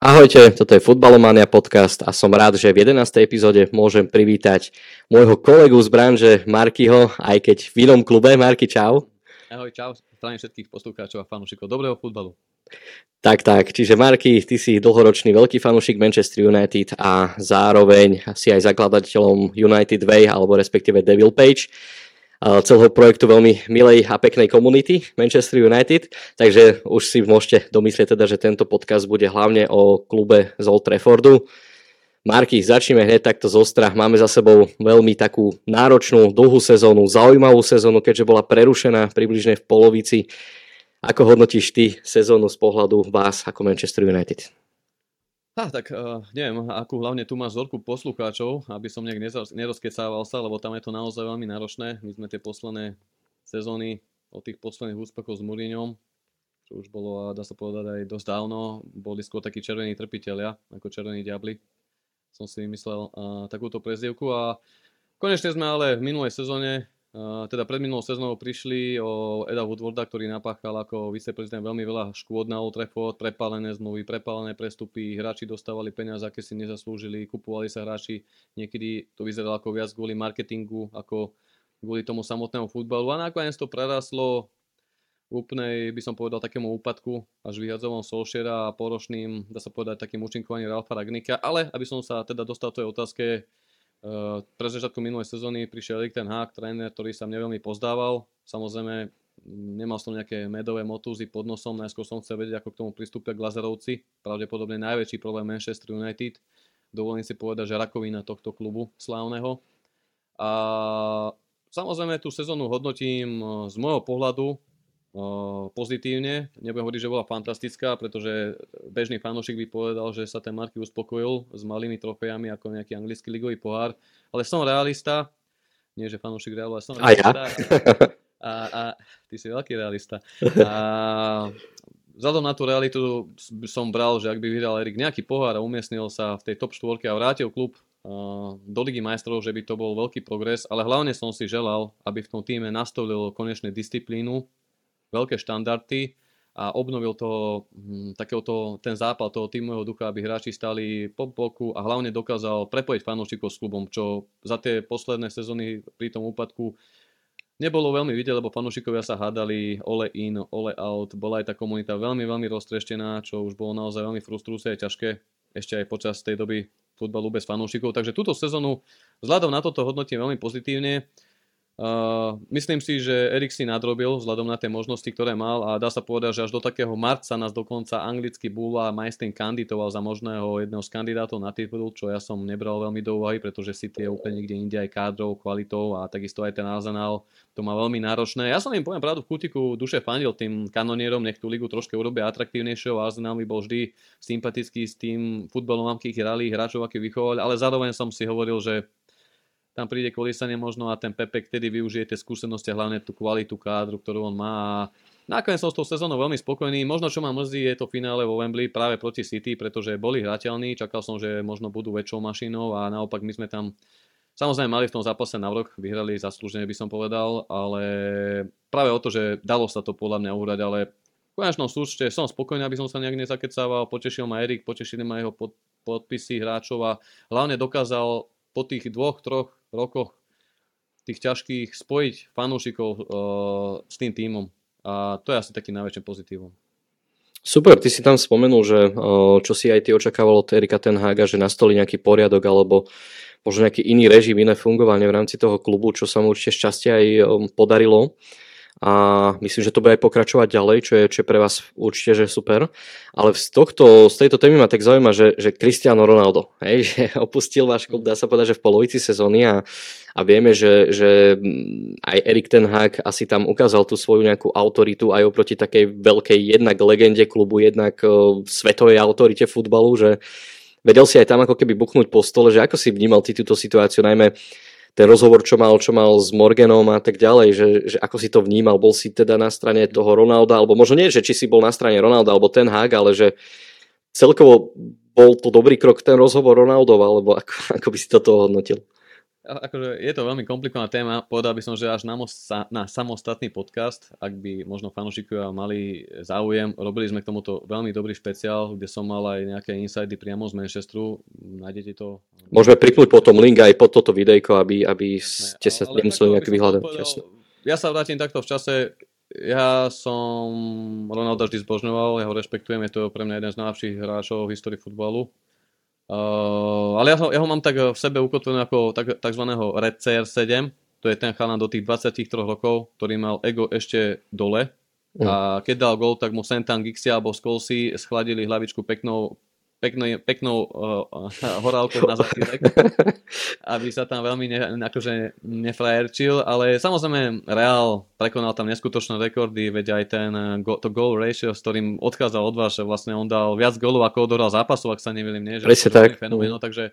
Ahojte, toto je Futbalomania podcast a som rád, že v 11. epizóde môžem privítať môjho kolegu z branže Markyho, aj keď v inom klube. Marky, čau. Ahoj, čau. Zdravím všetkých poslucháčov a fanúšikov dobrého futbalu. Tak, tak. Čiže Marky, ty si dlhoročný veľký fanúšik Manchester United a zároveň si aj zakladateľom United Way alebo respektíve Devil Page celého projektu veľmi milej a peknej komunity Manchester United, takže už si môžete domyslieť teda, že tento podcast bude hlavne o klube z Old Traffordu. Marky, začneme hneď takto z ostra. Máme za sebou veľmi takú náročnú, dlhú sezónu, zaujímavú sezónu, keďže bola prerušená približne v polovici. Ako hodnotíš ty sezónu z pohľadu vás ako Manchester United? Á, tak uh, neviem, akú hlavne tu máš vzorku poslucháčov, aby som nejak nerozkecával sa, lebo tam je to naozaj veľmi náročné. My sme tie posledné sezóny od tých posledných úspechov s Mourinhom, čo už bolo, dá sa povedať, aj dosť dávno, boli skôr takí červení trpiteľia, ako červení diabli. Som si vymyslel uh, takúto prezdievku a konečne sme ale v minulej sezóne teda pred minulou sezónou prišli o Eda Woodwarda, ktorý napáchal ako viceprezident veľmi veľa škôd na Old Trafford, prepálené zmluvy, prepálené prestupy, hráči dostávali peniaze, aké si nezaslúžili, kupovali sa hráči, niekedy to vyzeralo ako viac kvôli marketingu, ako kvôli tomu samotnému futbalu. A nakoniec to prerastlo úplnej, by som povedal, takému úpadku až vyhadzovom Solskjaera a poročným, dá sa povedať, takým účinkovaním Ralfa Ragnika, ale aby som sa teda dostal tej otázke, pre začiatku minulej sezóny prišiel Erik ten Hák, tréner, ktorý sa mne veľmi pozdával. Samozrejme, nemal som nejaké medové motúzy pod nosom, najskôr som chcel vedieť, ako k tomu pristúpia Glazerovci. Pravdepodobne najväčší problém Manchester United. Dovolím si povedať, že rakovina tohto klubu slávneho. A samozrejme tú sezónu hodnotím z môjho pohľadu pozitívne. Nebudem hovoriť, že bola fantastická, pretože bežný fanúšik by povedal, že sa ten Marky uspokojil s malými trofejami ako nejaký anglický ligový pohár. Ale som realista, nie že fanúšik Realu, ale som realista. A ja? A, a ty si veľký realista. A vzhľadom na tú realitu som bral, že ak by vyhral Erik nejaký pohár a umiestnil sa v tej top 4 a vrátil klub do Ligy majstrov, že by to bol veľký progres, ale hlavne som si želal, aby v tom týme nastolil konečne disciplínu, veľké štandardy a obnovil to, hm, takéhoto, ten zápal toho týmového ducha, aby hráči stali po boku a hlavne dokázal prepojiť fanúšikov s klubom, čo za tie posledné sezóny pri tom úpadku nebolo veľmi vidieť, lebo fanúšikovia sa hádali ole in, ole out. Bola aj tá komunita veľmi, veľmi roztreštená, čo už bolo naozaj veľmi frustrujúce a ťažké ešte aj počas tej doby futbalu bez fanúšikov. Takže túto sezónu vzhľadom na toto hodnotím veľmi pozitívne. Uh, myslím si, že Erik si nadrobil vzhľadom na tie možnosti, ktoré mal a dá sa povedať, že až do takého marca nás dokonca anglický Bula Majstin kandidoval za možného jedného z kandidátov na titul, čo ja som nebral veľmi do úvahy, pretože si tie úplne niekde inde aj kádrov, kvalitou a takisto aj ten Arsenal to má veľmi náročné. Ja som im poviem pravdu v kutiku duše fandil tým kanonierom, nech tú ligu trošku urobia atraktívnejšou. Arsenal mi bol vždy sympatický s tým futbalom, akých hrali, hráčov, aký vychovali, ale zároveň som si hovoril, že tam príde kolísanie možno a ten Pepe kedy využije tie skúsenosti a hlavne tú kvalitu kádru, ktorú on má a nakoniec som s tou sezónou veľmi spokojný. Možno čo ma mrzí je to finále vo Wembley práve proti City, pretože boli hrateľní, čakal som, že možno budú väčšou mašinou a naopak my sme tam Samozrejme mali v tom zápase na rok, vyhrali zaslúžene by som povedal, ale práve o to, že dalo sa to podľa mňa uhrať, ale v konečnom súčte som spokojný, aby som sa nejak nezakecával, potešil ma Erik, potešili ma jeho pod, podpisy hráčov a hlavne dokázal po tých dvoch, troch rokoch tých ťažkých spojiť fanúšikov uh, s tým týmom. A to je asi taký najväčším pozitívom. Super, ty si tam spomenul, že uh, čo si aj ty očakával od Erika Tenhaga, že nastoli nejaký poriadok alebo možno nejaký iný režim, iné fungovanie v rámci toho klubu, čo sa mu určite šťastie aj um, podarilo. Uh, a myslím, že to bude aj pokračovať ďalej, čo je, čo je pre vás určite že super. Ale z, tohto, z tejto témy ma tak zaujíma, že, že Cristiano Ronaldo, hej, že opustil váš klub, dá sa povedať, že v polovici sezóny a, a vieme, že, že aj Erik Ten Hag asi tam ukázal tú svoju nejakú autoritu aj oproti takej veľkej jednak legende klubu, jednak uh, svetovej autorite futbalu, že vedel si aj tam ako keby buchnúť po stole, že ako si vnímal ty túto situáciu, najmä ten rozhovor, čo mal, čo mal s Morganom a tak ďalej, že, že ako si to vnímal, bol si teda na strane toho Ronalda, alebo možno nie, že či si bol na strane Ronalda alebo ten Hag, ale že celkovo bol to dobrý krok ten rozhovor Ronaldov, alebo ako, ako by si toto hodnotil? Akože je to veľmi komplikovaná téma. Povedal by som, že až na, most, na samostatný podcast, ak by možno fanúšikovia mali záujem. Robili sme k tomuto veľmi dobrý špeciál, kde som mal aj nejaké insidy priamo z Manchesteru. Nájdete to. Môžeme pripnúť potom link aj pod toto videjko, aby, aby ste sa nemuseli nejak vyhľadať. Ja sa vrátim takto v čase. Ja som Ronalda vždy zbožňoval, ja ho rešpektujem, je to pre mňa jeden z najlepších hráčov v histórii futbalu Uh, ale ja ho, ja ho mám tak v sebe ukotvené ako tak, takzvaného Red CR7, to je ten chalan do tých 23 rokov, ktorý mal ego ešte dole. Mm. A keď dal gol, tak mu Sentan Gixia alebo Skolsi schladili hlavičku peknou peknou, peknou uh, horálkou na zatýlek, aby sa tam veľmi ne, akože nefrajerčil, ale samozrejme Real prekonal tam neskutočné rekordy, veď aj ten go, to goal ratio, s ktorým odchádzal od vás, že vlastne on dal viac golov ako odohral zápasov, ak sa nemýlim, nie? Že Presne tak. Fenomeno, takže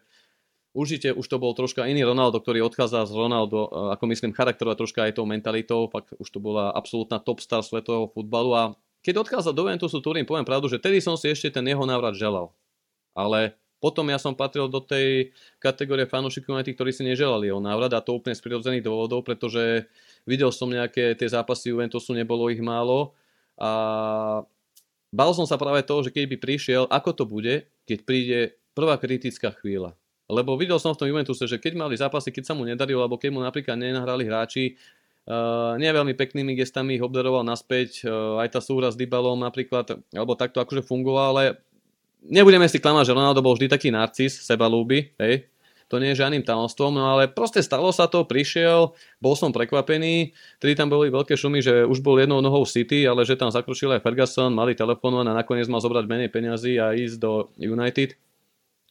Určite už to bol troška iný Ronaldo, ktorý odchádzal z Ronaldo, e, ako myslím, charakterová troška aj tou mentalitou, fakt už to bola absolútna top star svetového futbalu a keď odchádzal do Juventusu Turín, poviem pravdu, že tedy som si ešte ten jeho návrat želal ale potom ja som patril do tej kategórie fanúšikov tých, ktorí si neželali jeho návrat a to úplne z prirodzených dôvodov, pretože videl som nejaké tie zápasy Juventusu, nebolo ich málo a bal som sa práve toho, že keď by prišiel, ako to bude, keď príde prvá kritická chvíľa. Lebo videl som v tom Juventuse, že keď mali zápasy, keď sa mu nedarilo, alebo keď mu napríklad nenahrali hráči, Uh, nie veľmi peknými gestami ich obdaroval naspäť, uh, aj tá súhra s Dybalom napríklad, alebo takto akože fungoval, ale nebudeme si klamať, že Ronaldo bol vždy taký narcis, sebalúby, hej, to nie je žiadnym tajomstvom, no ale proste stalo sa to, prišiel, bol som prekvapený, tedy tam boli veľké šumy, že už bol jednou nohou City, ale že tam zakročil aj Ferguson, mali telefónovať a nakoniec mal zobrať menej peňazí a ísť do United.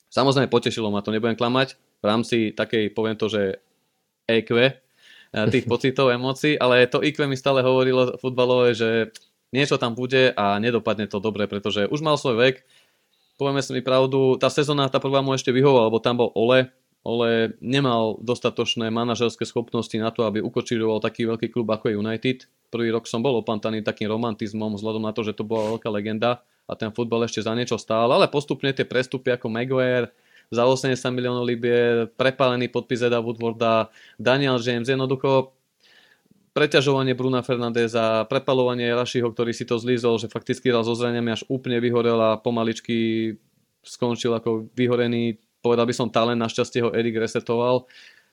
Samozrejme potešilo ma to, nebudem klamať, v rámci takej, poviem to, že EQ, eh, tých pocitov, emócií, ale to IQ mi stále hovorilo futbalové, že niečo tam bude a nedopadne to dobre, pretože už mal svoj vek, povieme si pravdu, tá sezóna, tá prvá mu ešte vyhovala, lebo tam bol Ole, Ole nemal dostatočné manažerské schopnosti na to, aby ukočíroval taký veľký klub ako je United. Prvý rok som bol opantaný takým romantizmom, vzhľadom na to, že to bola veľká legenda a ten futbal ešte za niečo stál, ale postupne tie prestupy ako Maguire, za 80 miliónov libier, prepálený podpis Eda Woodwarda, Daniel James, jednoducho preťažovanie Bruna Fernandeza, prepalovanie Rašiho, ktorý si to zlízol, že fakticky raz so zraniami až úplne vyhorel a pomaličky skončil ako vyhorený, povedal by som talent, našťastie ho Erik resetoval,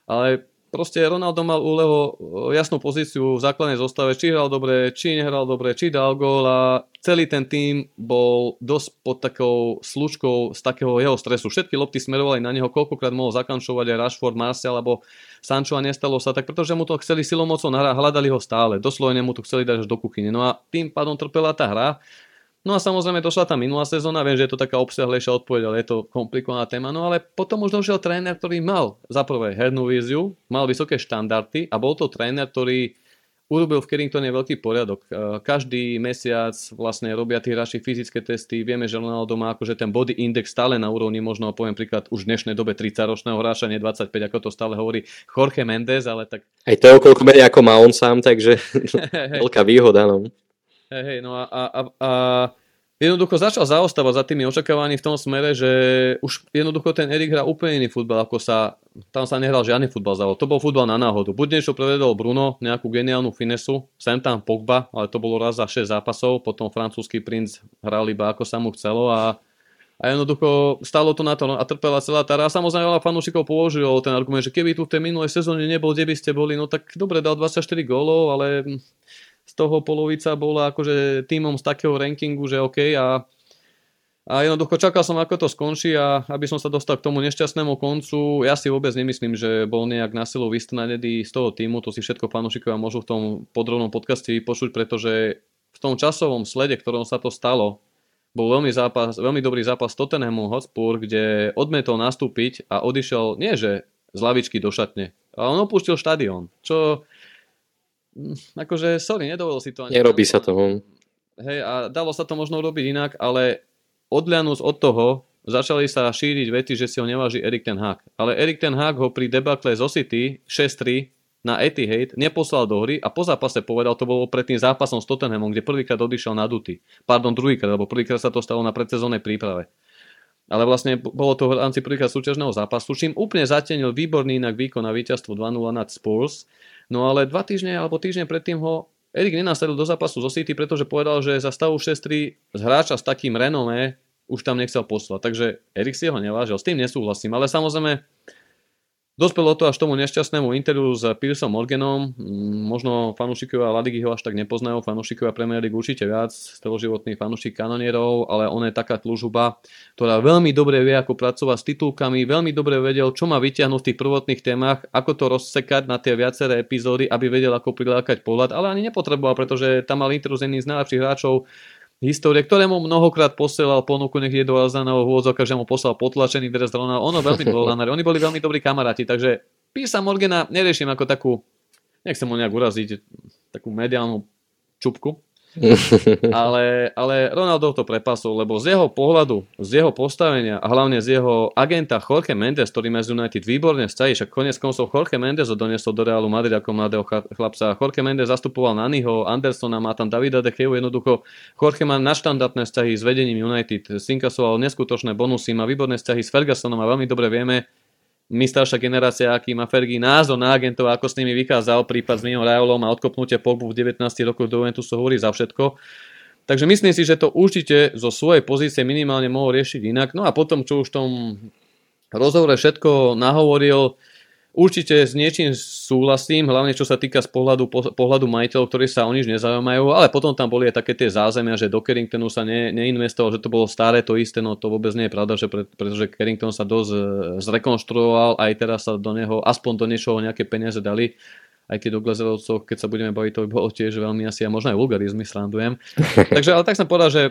ale proste Ronaldo mal u Leho jasnú pozíciu v základnej zostave, či hral dobre, či nehral dobre, či dal gól a celý ten tým bol dosť pod takou slučkou z takého jeho stresu. Všetky lopty smerovali na neho, koľkokrát mohol zakančovať aj Rashford, Martial alebo Sancho a nestalo sa tak, pretože mu to chceli silou mocou hľadali ho stále, doslovene mu to chceli dať až do kuchyne. No a tým pádom trpela tá hra No a samozrejme došla tá minulá sezóna, viem, že je to taká obsiahlejšia odpoveď, ale je to komplikovaná téma, no ale potom už došiel tréner, ktorý mal za prvé hernú víziu, mal vysoké štandardy a bol to tréner, ktorý urobil v Carringtone veľký poriadok. E, každý mesiac vlastne robia tí hráči fyzické testy, vieme, že Ronaldo má akože ten body index stále na úrovni, možno poviem príklad už v dnešnej dobe 30-ročného hráča, nie 25, ako to stále hovorí Jorge Mendes, ale tak... Aj to je okolko menej ako má on sám, takže veľká výhoda, no. Hej, hej, no a, a, a, a jednoducho začal zaostávať za tými očakávaní v tom smere, že už jednoducho ten Erik hrá úplne iný futbal, ako sa, tam sa nehral žiadny futbal závod. To bol futbal na náhodu. Buď niečo prevedol Bruno, nejakú geniálnu finesu, sem tam Pogba, ale to bolo raz za 6 zápasov, potom francúzsky princ hral iba ako sa mu chcelo a a jednoducho stalo to na to no, a trpela celá tá hra. Samozrejme veľa fanúšikov použilo ten argument, že keby tu v tej minulej sezóne nebol, kde by ste boli, no tak dobre, dal 24 gólov, ale z toho polovica bola akože týmom z takého rankingu, že OK a, a jednoducho čakal som, ako to skončí a aby som sa dostal k tomu nešťastnému koncu, ja si vôbec nemyslím, že bol nejak na silu vystranený z toho týmu, to si všetko fanúšikovia môžu v tom podrobnom podcaste vypočuť, pretože v tom časovom slede, ktorom sa to stalo, bol veľmi, zápas, veľmi dobrý zápas Tottenhamu Hotspur, kde odmetol nastúpiť a odišiel nie že z lavičky do šatne, ale on opustil štadión, čo akože, sorry, nedovolil si to. Ani Nerobí sa to. Hm. Hej, a dalo sa to možno robiť inak, ale odlianúc od toho, začali sa šíriť vety, že si ho neváži Erik ten Hag. Ale Erik ten Hag ho pri debakle zo City 6-3 na Etihad neposlal do hry a po zápase povedal, to bolo pred tým zápasom s Tottenhamom, kde prvýkrát odišiel na duty. Pardon, druhýkrát, lebo prvýkrát sa to stalo na predsezónnej príprave. ale vlastne bolo to v rámci prvýkrát súťažného zápasu, čím úplne zatenil výborný inak výkon na víťazstvo 2-0 nad Spurs. No ale dva týždne alebo týždne predtým ho Erik nenasadil do zápasu zo City, pretože povedal, že za stavu 6-3 z hráča s takým renomé už tam nechcel poslať. Takže Erik si ho nevážil, s tým nesúhlasím. Ale samozrejme, Dospelo to až tomu nešťastnému interviu s Piersom Morganom. Mm, možno fanúšikovia Ladigy ho až tak nepoznajú, fanúšikovia Premier League určite viac, celoživotný fanúšik kanonierov, ale on je taká tlužuba, ktorá veľmi dobre vie, ako pracovať s titulkami, veľmi dobre vedel, čo má vyťahnuť v tých prvotných témach, ako to rozsekať na tie viaceré epizódy, aby vedel, ako prilákať pohľad, ale ani nepotreboval, pretože tam mal interview z jedným z najlepších hráčov histórie, ktorému mnohokrát posielal ponuku, nech je do Alzaného hôdzok, že mu poslal potlačený dres Ronald. Ono veľmi bol Oni boli veľmi dobrí kamaráti, takže Písa Morgana neriešim ako takú, nechcem mu nejak uraziť, takú mediálnu čupku, ale, ale Ronaldo to prepasol, lebo z jeho pohľadu, z jeho postavenia a hlavne z jeho agenta Jorge Mendes, ktorý má z United výborne vzťahy, však konec koncov Jorge Mendes ho doniesol do Realu Madrid ako mladého chlapca. Jorge Mendes zastupoval Naniho, Andersona, má tam Davida De Gea, jednoducho Jorge má naštandardné vzťahy s vedením United, sinkasoval neskutočné bonusy, má výborné vzťahy s Fergusonom a veľmi dobre vieme, my staršia generácia, aký má Fergie názor na agentov, ako s nimi vykázal prípad s Mino Raulom a odkopnutie Pogbu v 19 rokoch do Juventusu hovorí za všetko. Takže myslím si, že to určite zo svojej pozície minimálne mohol riešiť inak. No a potom, čo už v tom rozhovore všetko nahovoril, Určite s niečím súhlasím, hlavne čo sa týka z pohľadu, pohľadu majiteľov, ktorí sa o nič nezaujímajú, ale potom tam boli aj také tie zázemia, že do Carringtonu sa ne, neinvestoval, že to bolo staré to isté, no to vôbec nie je pravda, že pre, pretože Carrington sa dosť e, zrekonštruoval, aj teraz sa do neho, aspoň do niečoho nejaké peniaze dali, aj keď o Glazerovcoch, keď sa budeme baviť, to by bolo tiež veľmi asi a možno aj vulgarizmy srandujem. Takže ale tak som povedal, že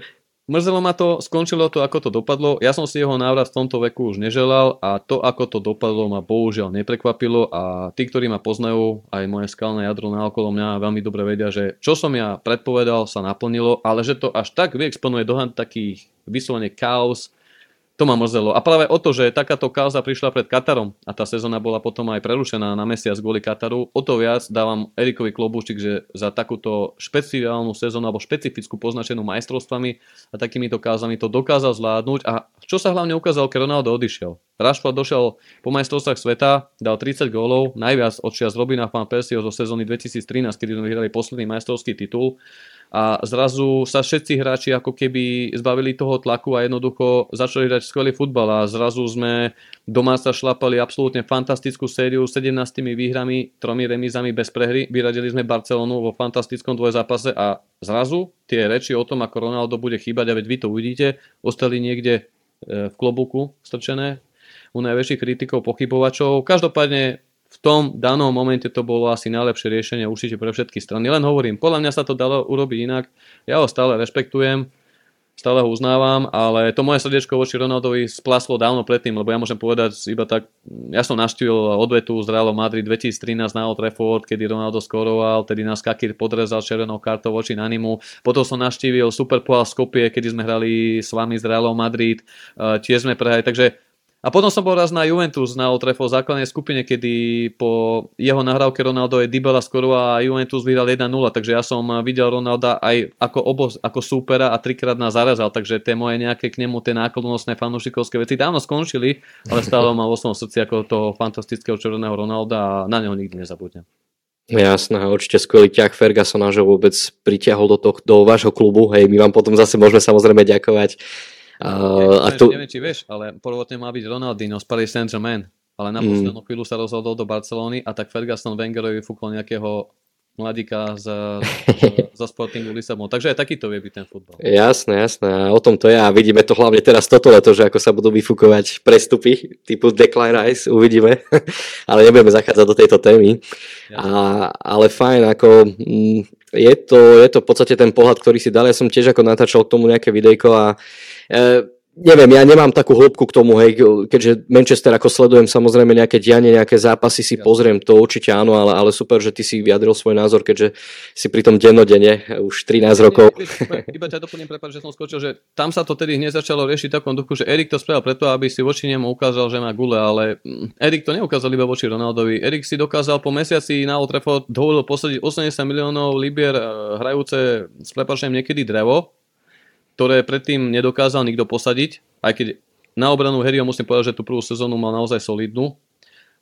Mrzelo ma to, skončilo to, ako to dopadlo. Ja som si jeho návrat v tomto veku už neželal a to, ako to dopadlo, ma bohužiaľ neprekvapilo a tí, ktorí ma poznajú, aj moje skalné jadro na okolo mňa veľmi dobre vedia, že čo som ja predpovedal sa naplnilo, ale že to až tak vyexponuje do takých vyslovene chaos, to ma mrzelo. A práve o to, že takáto kauza prišla pred Katarom a tá sezóna bola potom aj prerušená na mesiac kvôli Kataru, o to viac dávam Erikovi klobúčik, že za takúto špeciálnu sezónu alebo špecifickú poznačenú majstrovstvami a takýmito kauzami to dokázal zvládnuť. A čo sa hlavne ukázalo, keď Ronaldo odišiel? Rashford došiel po majstrovstvách sveta, dal 30 gólov, najviac od čias Robina Van Persieho zo sezóny 2013, kedy sme vyhrali posledný majstrovský titul a zrazu sa všetci hráči ako keby zbavili toho tlaku a jednoducho začali hrať skvelý futbal a zrazu sme doma sa šlapali absolútne fantastickú sériu s 17 výhrami, tromi remízami bez prehry, vyradili sme Barcelonu vo fantastickom dvojzápase a zrazu tie reči o tom, ako Ronaldo bude chýbať a veď vy to uvidíte, ostali niekde e, v klobuku strčené u najväčších kritikov, pochybovačov. Každopádne tom danom momente to bolo asi najlepšie riešenie určite pre všetky strany. Len hovorím, podľa mňa sa to dalo urobiť inak. Ja ho stále rešpektujem, stále ho uznávam, ale to moje srdiečko voči Ronaldovi splaslo dávno predtým, lebo ja môžem povedať iba tak, ja som naštívil odvetu z Real Madrid 2013 na Old Trafford, kedy Ronaldo skoroval, tedy nás Kakir podrezal červenou kartou voči Nanimu. Potom som naštívil Super Pohal Skopie, kedy sme hrali s vami z Realom Madrid, tiež sme prehrali, takže a potom som bol raz na Juventus na Old v základnej skupine, kedy po jeho nahrávke Ronaldo je Dybala skoro a Juventus vyhral 1-0, takže ja som videl Ronalda aj ako, oboz, ako súpera a trikrát nás zarazal, takže tie moje nejaké k nemu tie náklonostné fanúšikovské veci dávno skončili, ale stále mal vo svojom srdci ako toho fantastického červeného Ronalda a na neho nikdy nezabudnem. Jasné, určite skvelý ťah Fergusona, že vôbec pritiahol do, toho, do vášho klubu. Hej, my vám potom zase môžeme samozrejme ďakovať Uh, a tu... Neviem, či vieš, ale prvotne má byť Ronaldinho z Paris Saint-Germain, ale na mm. poslednú mm. chvíľu sa rozhodol do Barcelony a tak Ferguson Wengerovi fúkol nejakého mladíka za, za Sportingu Lisabon. Takže aj takýto vie byť ten futbal. Jasné, jasné. A o tom to je. A vidíme to hlavne teraz toto leto, že ako sa budú vyfúkovať prestupy typu Decline Rice, uvidíme. ale nebudeme zachádzať do tejto témy. A, ale fajn, ako mm, je to, je to v podstate ten pohľad, ktorý si dal. Ja som tiež ako natáčal k tomu nejaké videjko a E, neviem, ja nemám takú hĺbku k tomu, hej, keďže Manchester ako sledujem samozrejme nejaké dianie, nejaké zápasy si pozriem, to určite áno, ale, ale super, že ty si vyjadril svoj názor, keďže si pri tom dennodenne už 13 rokov. Iba, iba ťa doplním, prepáč, že som skočil, že tam sa to tedy hneď začalo riešiť takom duchu, že Erik to spravil preto, aby si voči nemu ukázal, že má gule, ale mm, Erik to neukázal iba voči Ronaldovi. Erik si dokázal po mesiaci na Old Trafford dovolil posadiť 80 miliónov libier e, hrajúce s prepačením niekedy drevo, ktoré predtým nedokázal nikto posadiť, aj keď na obranu Harryho musím povedať, že tú prvú sezónu mal naozaj solidnú,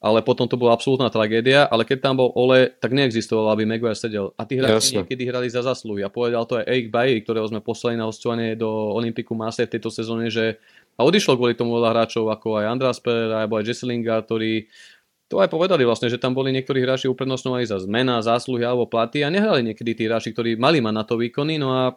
ale potom to bola absolútna tragédia, ale keď tam bol Ole, tak neexistovalo, aby Maguire sedel. A tí hráči niekedy hrali za zasluhy. A povedal to aj Eric Bailly, ktorého sme poslali na hostovanie do Olympiku Marseille v tejto sezóne, že a odišlo kvôli tomu veľa hráčov, ako aj András Pereira, alebo aj Jesse Lingard, ktorí to aj povedali vlastne, že tam boli niektorí hráči uprednostňovaní za zmena, zásluhy alebo platy a nehrali niekedy tí hráči, ktorí mali mať na to výkony, no a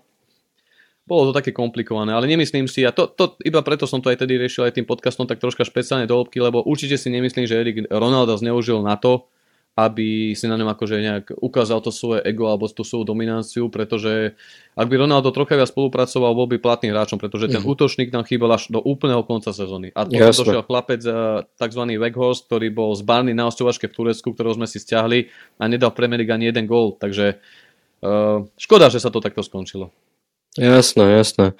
bolo to také komplikované, ale nemyslím si, a to, to iba preto som to aj tedy riešil aj tým podcastom tak troška špeciálne do hĺbky, lebo určite si nemyslím, že Erik Ronaldo zneužil na to, aby si na ňom akože nejak ukázal to svoje ego alebo tú svoju dominanciu, pretože ak by Ronaldo trocha viac spolupracoval, bol by platným hráčom, pretože ten mm-hmm. útočník nám chýbal až do úplného konca sezóny. A to došiel chlapec, eh, tzv. Weghorst, ktorý bol z Barny na ostovačke v Turecku, ktorého sme si stiahli a nedal Premier League ani jeden gól. Takže uh, škoda, že sa to takto skončilo. Jasné, jasné.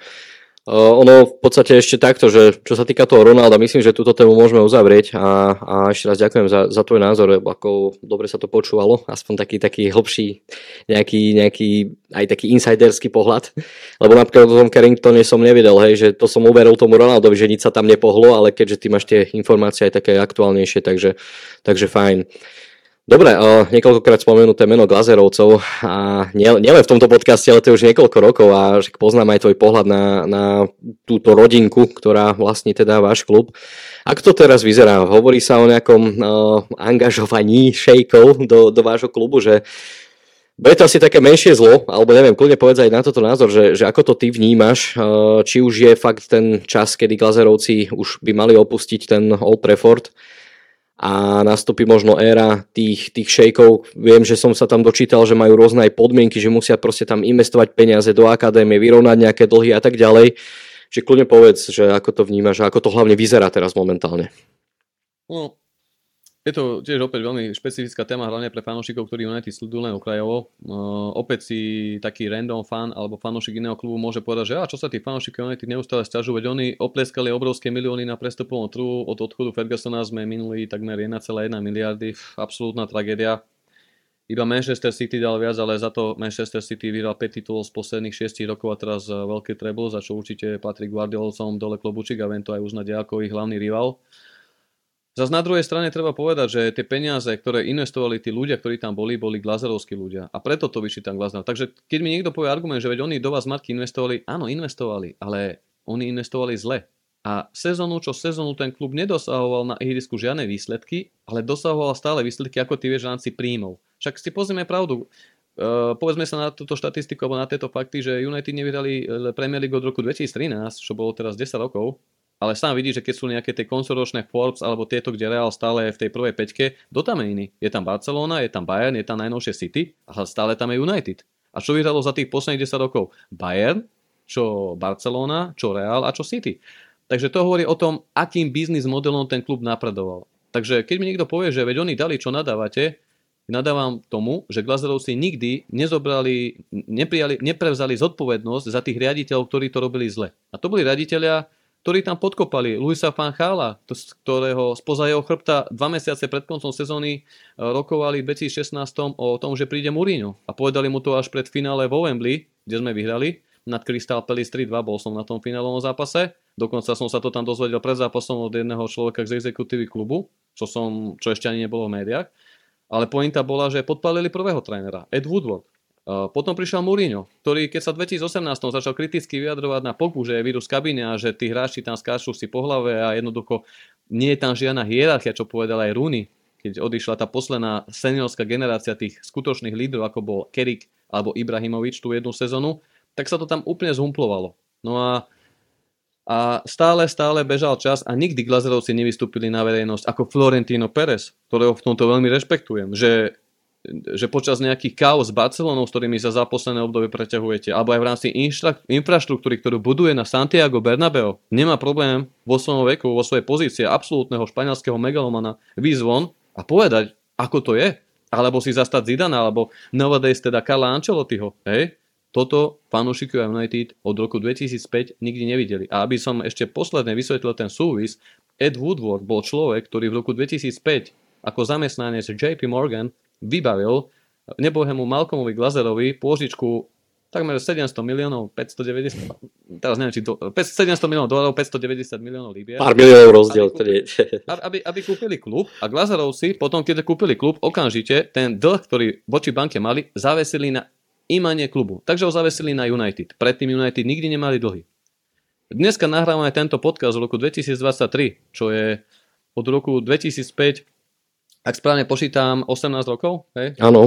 Ono v podstate ešte takto, že čo sa týka toho Ronalda, myslím, že túto tému môžeme uzavrieť a, a ešte raz ďakujem za, za tvoj názor, ako dobre sa to počúvalo, aspoň taký, taký hlbší, nejaký, nejaký aj taký insiderský pohľad, lebo napríklad o tom Carringtone som nevidel, hej, že to som uveril tomu Ronaldovi, že nič sa tam nepohlo, ale keďže ty máš tie informácie aj také aktuálnejšie, takže, takže fajn. Dobre, uh, niekoľkokrát spomenuté meno Glazerovcov a nielen nie v tomto podcaste, ale to je už niekoľko rokov a poznám aj tvoj pohľad na, na túto rodinku, ktorá vlastní teda váš klub. Ako to teraz vyzerá? Hovorí sa o nejakom uh, angažovaní šejkov do, do vášho klubu, že bude to asi také menšie zlo, alebo neviem, kľudne povedz aj na toto názor, že, že ako to ty vnímaš, uh, či už je fakt ten čas, kedy Glazerovci už by mali opustiť ten Old Trafford, a nastúpi možno éra tých, tých šejkov. Viem, že som sa tam dočítal, že majú rôzne aj podmienky, že musia proste tam investovať peniaze do akadémie, vyrovnať nejaké dlhy a tak ďalej. Čiže kľudne povedz, že ako to vnímaš a ako to hlavne vyzerá teraz momentálne. No, je to tiež opäť veľmi špecifická téma, hlavne pre fanúšikov, ktorí United sledujú len okrajovo. Uh, opäť si taký random fan alebo fanúšik iného klubu môže povedať, že a čo sa tí fanúšikov United neustále stiažujú, veď oni opleskali obrovské milióny na prestupovom trhu, od odchodu Fergusona sme minuli takmer 1,1 miliardy, absolútna tragédia. Iba Manchester City dal viac, ale za to Manchester City vyhral 5 titulov z posledných 6 rokov a teraz eh, veľký treble, za čo určite patrí Guardiolovcom dole klobučík a viem to aj uznať ako ich hlavný rival. Zas na druhej strane treba povedať, že tie peniaze, ktoré investovali tí ľudia, ktorí tam boli, boli glazerovskí ľudia. A preto to vyčítam Glazner. Takže keď mi niekto povie argument, že veď oni do vás matky investovali, áno, investovali, ale oni investovali zle. A sezónu čo sezónu ten klub nedosahoval na ihrisku žiadne výsledky, ale dosahoval stále výsledky, ako ty vieš príjmov. Však si pozrieme pravdu. Uh, povedzme sa na túto štatistiku alebo na tieto fakty, že United nevyhrali Premier League od roku 2013, čo bolo teraz 10 rokov, ale sám vidí, že keď sú nejaké tie koncoročné Forbes alebo tieto, kde Real stále je v tej prvej peťke, kto tam je iný? Je tam Barcelona, je tam Bayern, je tam najnovšie City, ale stále tam je United. A čo vyhralo za tých posledných 10 rokov? Bayern, čo Barcelona, čo Real a čo City. Takže to hovorí o tom, akým biznis modelom ten klub napredoval. Takže keď mi niekto povie, že veď oni dali, čo nadávate, nadávam tomu, že Glazerovci nikdy nezobrali, neprijali, neprevzali zodpovednosť za tých riaditeľov, ktorí to robili zle. A to boli riaditeľia, ktorí tam podkopali. Luisa Fanchala, ktorého spoza jeho chrbta dva mesiace pred koncom sezóny e, rokovali v 2016 o tom, že príde Mourinho. A povedali mu to až pred finále vo Wembley, kde sme vyhrali nad Crystal Palace 3-2, bol som na tom finálovom zápase. Dokonca som sa to tam dozvedel pred zápasom od jedného človeka z exekutívy klubu, čo, som, čo ešte ani nebolo v médiách. Ale pointa bola, že podpalili prvého trénera, Ed Woodward. Potom prišiel Mourinho, ktorý keď sa v 2018 začal kriticky vyjadrovať na Pogbu, že je vírus kabíne a že tí hráči tam skáču si po hlave a jednoducho nie je tam žiadna hierarchia, čo povedal aj Rooney, keď odišla tá posledná seniorská generácia tých skutočných lídrov, ako bol Kerik alebo Ibrahimovič tú jednu sezónu, tak sa to tam úplne zhumplovalo. No a, a stále, stále bežal čas a nikdy Glazerovci nevystúpili na verejnosť ako Florentino Pérez, ktorého v tomto veľmi rešpektujem, že že počas nejakých chaos s Barcelonou, s ktorými sa za posledné obdobie preťahujete, alebo aj v rámci infraštruktúry, ktorú buduje na Santiago Bernabeu, nemá problém vo svojom veku, vo svojej pozície absolútneho španielského megalomana výzvon a povedať, ako to je. Alebo si zastať Zidana, alebo nowadays teda Karla Ancelottiho. Hej? Toto fanúšikovia United od roku 2005 nikdy nevideli. A aby som ešte posledne vysvetlil ten súvis, Ed Woodward bol človek, ktorý v roku 2005 ako zamestnanec JP Morgan vybavil nebohému Malcolmovi Glazerovi pôžičku takmer 700 miliónov, 590, teraz neviem, či to, 700 miliónov dolárov, 590 miliónov libier. Pár miliónov rozdiel. Aby, aby, aby kúpili klub a Glazerovci potom, keď kúpili klub, okamžite ten dlh, ktorý voči banke mali, zavesili na imanie klubu. Takže ho zavesili na United. Predtým United nikdy nemali dlhy. Dneska nahrávame tento podcast v roku 2023, čo je od roku 2005, ak správne počítam, 18 rokov? Hej? Áno.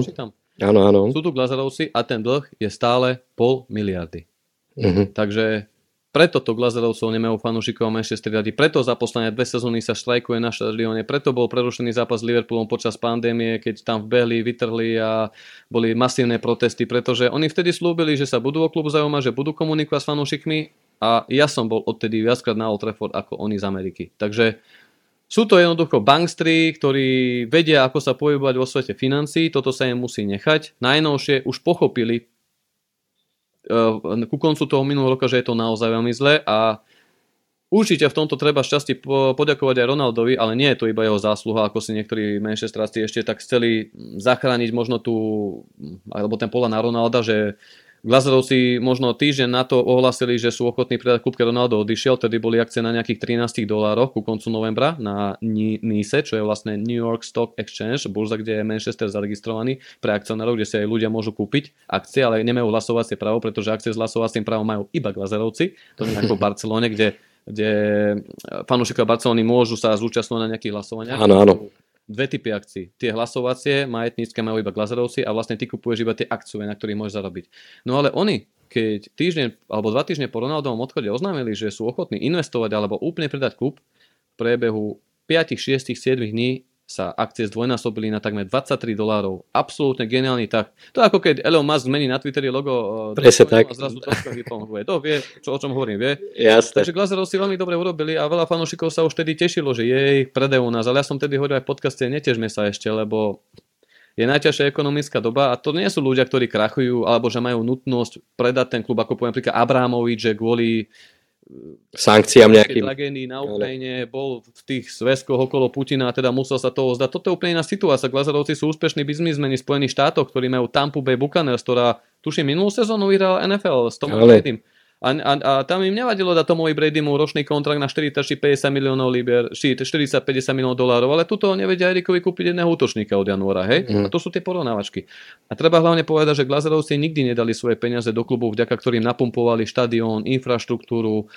Áno, áno. Sú tu Glazerovci a ten dlh je stále pol miliardy. Uh-huh. Takže preto to Glazerovcov nemajú fanúšikov Manchester United, preto za posledné dve sezóny sa štrajkuje na štadióne, preto bol prerušený zápas s Liverpoolom počas pandémie, keď tam vbehli, vytrhli a boli masívne protesty, pretože oni vtedy slúbili, že sa budú o klub zaujímať, že budú komunikovať s fanúšikmi a ja som bol odtedy viackrát na Old Trafford ako oni z Ameriky. Takže sú to jednoducho bankstri, ktorí vedia, ako sa pohybovať vo svete financí, toto sa im musí nechať. Najnovšie už pochopili uh, ku koncu toho minulého roka, že je to naozaj veľmi zle a určite v tomto treba šťastie poďakovať aj Ronaldovi, ale nie je to iba jeho zásluha, ako si niektorí Manchesteráci ešte tak chceli zachrániť možno tú, alebo ten pola na Ronalda, že Glazerovci možno týždeň na to ohlasili, že sú ochotní predať klub, keď Ronaldo. Odišiel, tedy boli akcie na nejakých 13 dolároch ku koncu novembra na NISE, čo je vlastne New York Stock Exchange, burza, kde je Manchester zaregistrovaný pre akcionárov, kde si aj ľudia môžu kúpiť akcie, ale nemajú hlasovacie právo, pretože akcie s hlasovacím právom majú iba Glazerovci, to nie ako v Barcelone, kde kde fanúšikovia Barcelony môžu sa zúčastňovať na nejakých hlasovaniach. Áno, áno dve typy akcií. Tie hlasovacie, majetnícke majú iba glazerovci a vlastne ty kupuješ iba tie akcie, na ktorých môžeš zarobiť. No ale oni, keď týždeň alebo dva týždne po Ronaldovom odchode oznámili, že sú ochotní investovať alebo úplne predať klub, v priebehu 5, 6, 7 dní sa akcie zdvojnásobili na takmer 23 dolárov. Absolútne geniálny tak. To ako keď Elon Musk zmení na Twitteri logo e, Presne tak. a zrazu to To vie, čo, o čom hovorím, vie. Jasne. Takže Glazerov si veľmi dobre urobili a veľa fanúšikov sa už tedy tešilo, že jej predajú nás. Ale ja som tedy hovoril aj v podcaste, netežme sa ešte, lebo je najťažšia ekonomická doba a to nie sú ľudia, ktorí krachujú alebo že majú nutnosť predať ten klub, ako poviem napríklad Abramovič, že kvôli sankciám nejakým. tragédii na Ukrajine, bol v tých zväzkoch okolo Putina a teda musel sa toho zdať. Toto je úplne iná situácia. Glazerovci sú úspešní biznismeni Spojených štátoch, ktorí majú Tampa Bay Buccaneers, ktorá tuším minulú sezónu vyhrala NFL s Tomom Bradym. A, a, a, tam im nevadilo dať Tomovi Bradymu ročný kontrakt na 40 či 50 miliónov libier, 40-50 miliónov dolárov, ale tuto nevedia Erikovi kúpiť jedného útočníka od januára, hej? Mm. A to sú tie porovnávačky. A treba hlavne povedať, že Glazerovci nikdy nedali svoje peniaze do klubov, vďaka ktorým napumpovali štadión, infraštruktúru,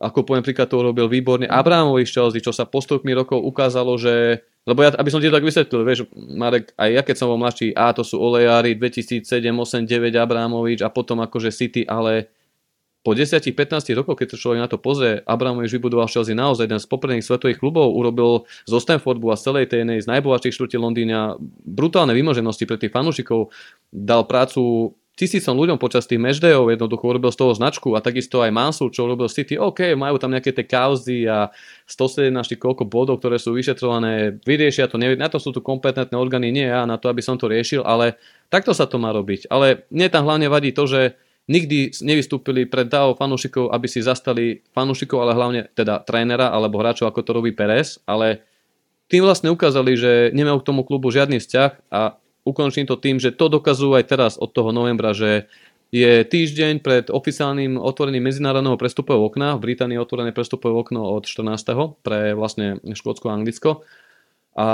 ako poviem príklad to urobil výborne Abramovi Chelsea, čo sa postupmi rokov ukázalo, že lebo ja, aby som ti to tak vysvetlil, vieš, Marek, aj ja keď som bol mladší, a to sú Olejári, 2007, 8, 9, Abramovič a potom akože City, ale po 10-15 rokoch, keď sa človek na to pozrie, Abramovič vybudoval Chelsea naozaj jeden z popredných svetových klubov, urobil zo Stanfordu a z celej tej jednej z najbohatších štvrtí Londýna brutálne vymoženosti pre tých fanúšikov, dal prácu tisícom ľuďom počas tých matchdayov, jednoducho urobil z toho značku a takisto aj Mansur, čo urobil City, OK, majú tam nejaké tie kauzy a 117 koľko bodov, ktoré sú vyšetrované, vyriešia to, nevie, na to sú tu kompetentné orgány, nie ja na to, aby som to riešil, ale takto sa to má robiť. Ale mne tam hlavne vadí to, že nikdy nevystúpili pred DAO fanúšikov, aby si zastali fanúšikov, ale hlavne teda trénera alebo hráčov, ako to robí Perez, ale tým vlastne ukázali, že nemajú k tomu klubu žiadny vzťah a ukončím to tým, že to dokazujú aj teraz od toho novembra, že je týždeň pred oficiálnym otvorením medzinárodného prestupového okna. V Británii je otvorené prestupové okno od 14. pre vlastne Škótsko a Anglicko. A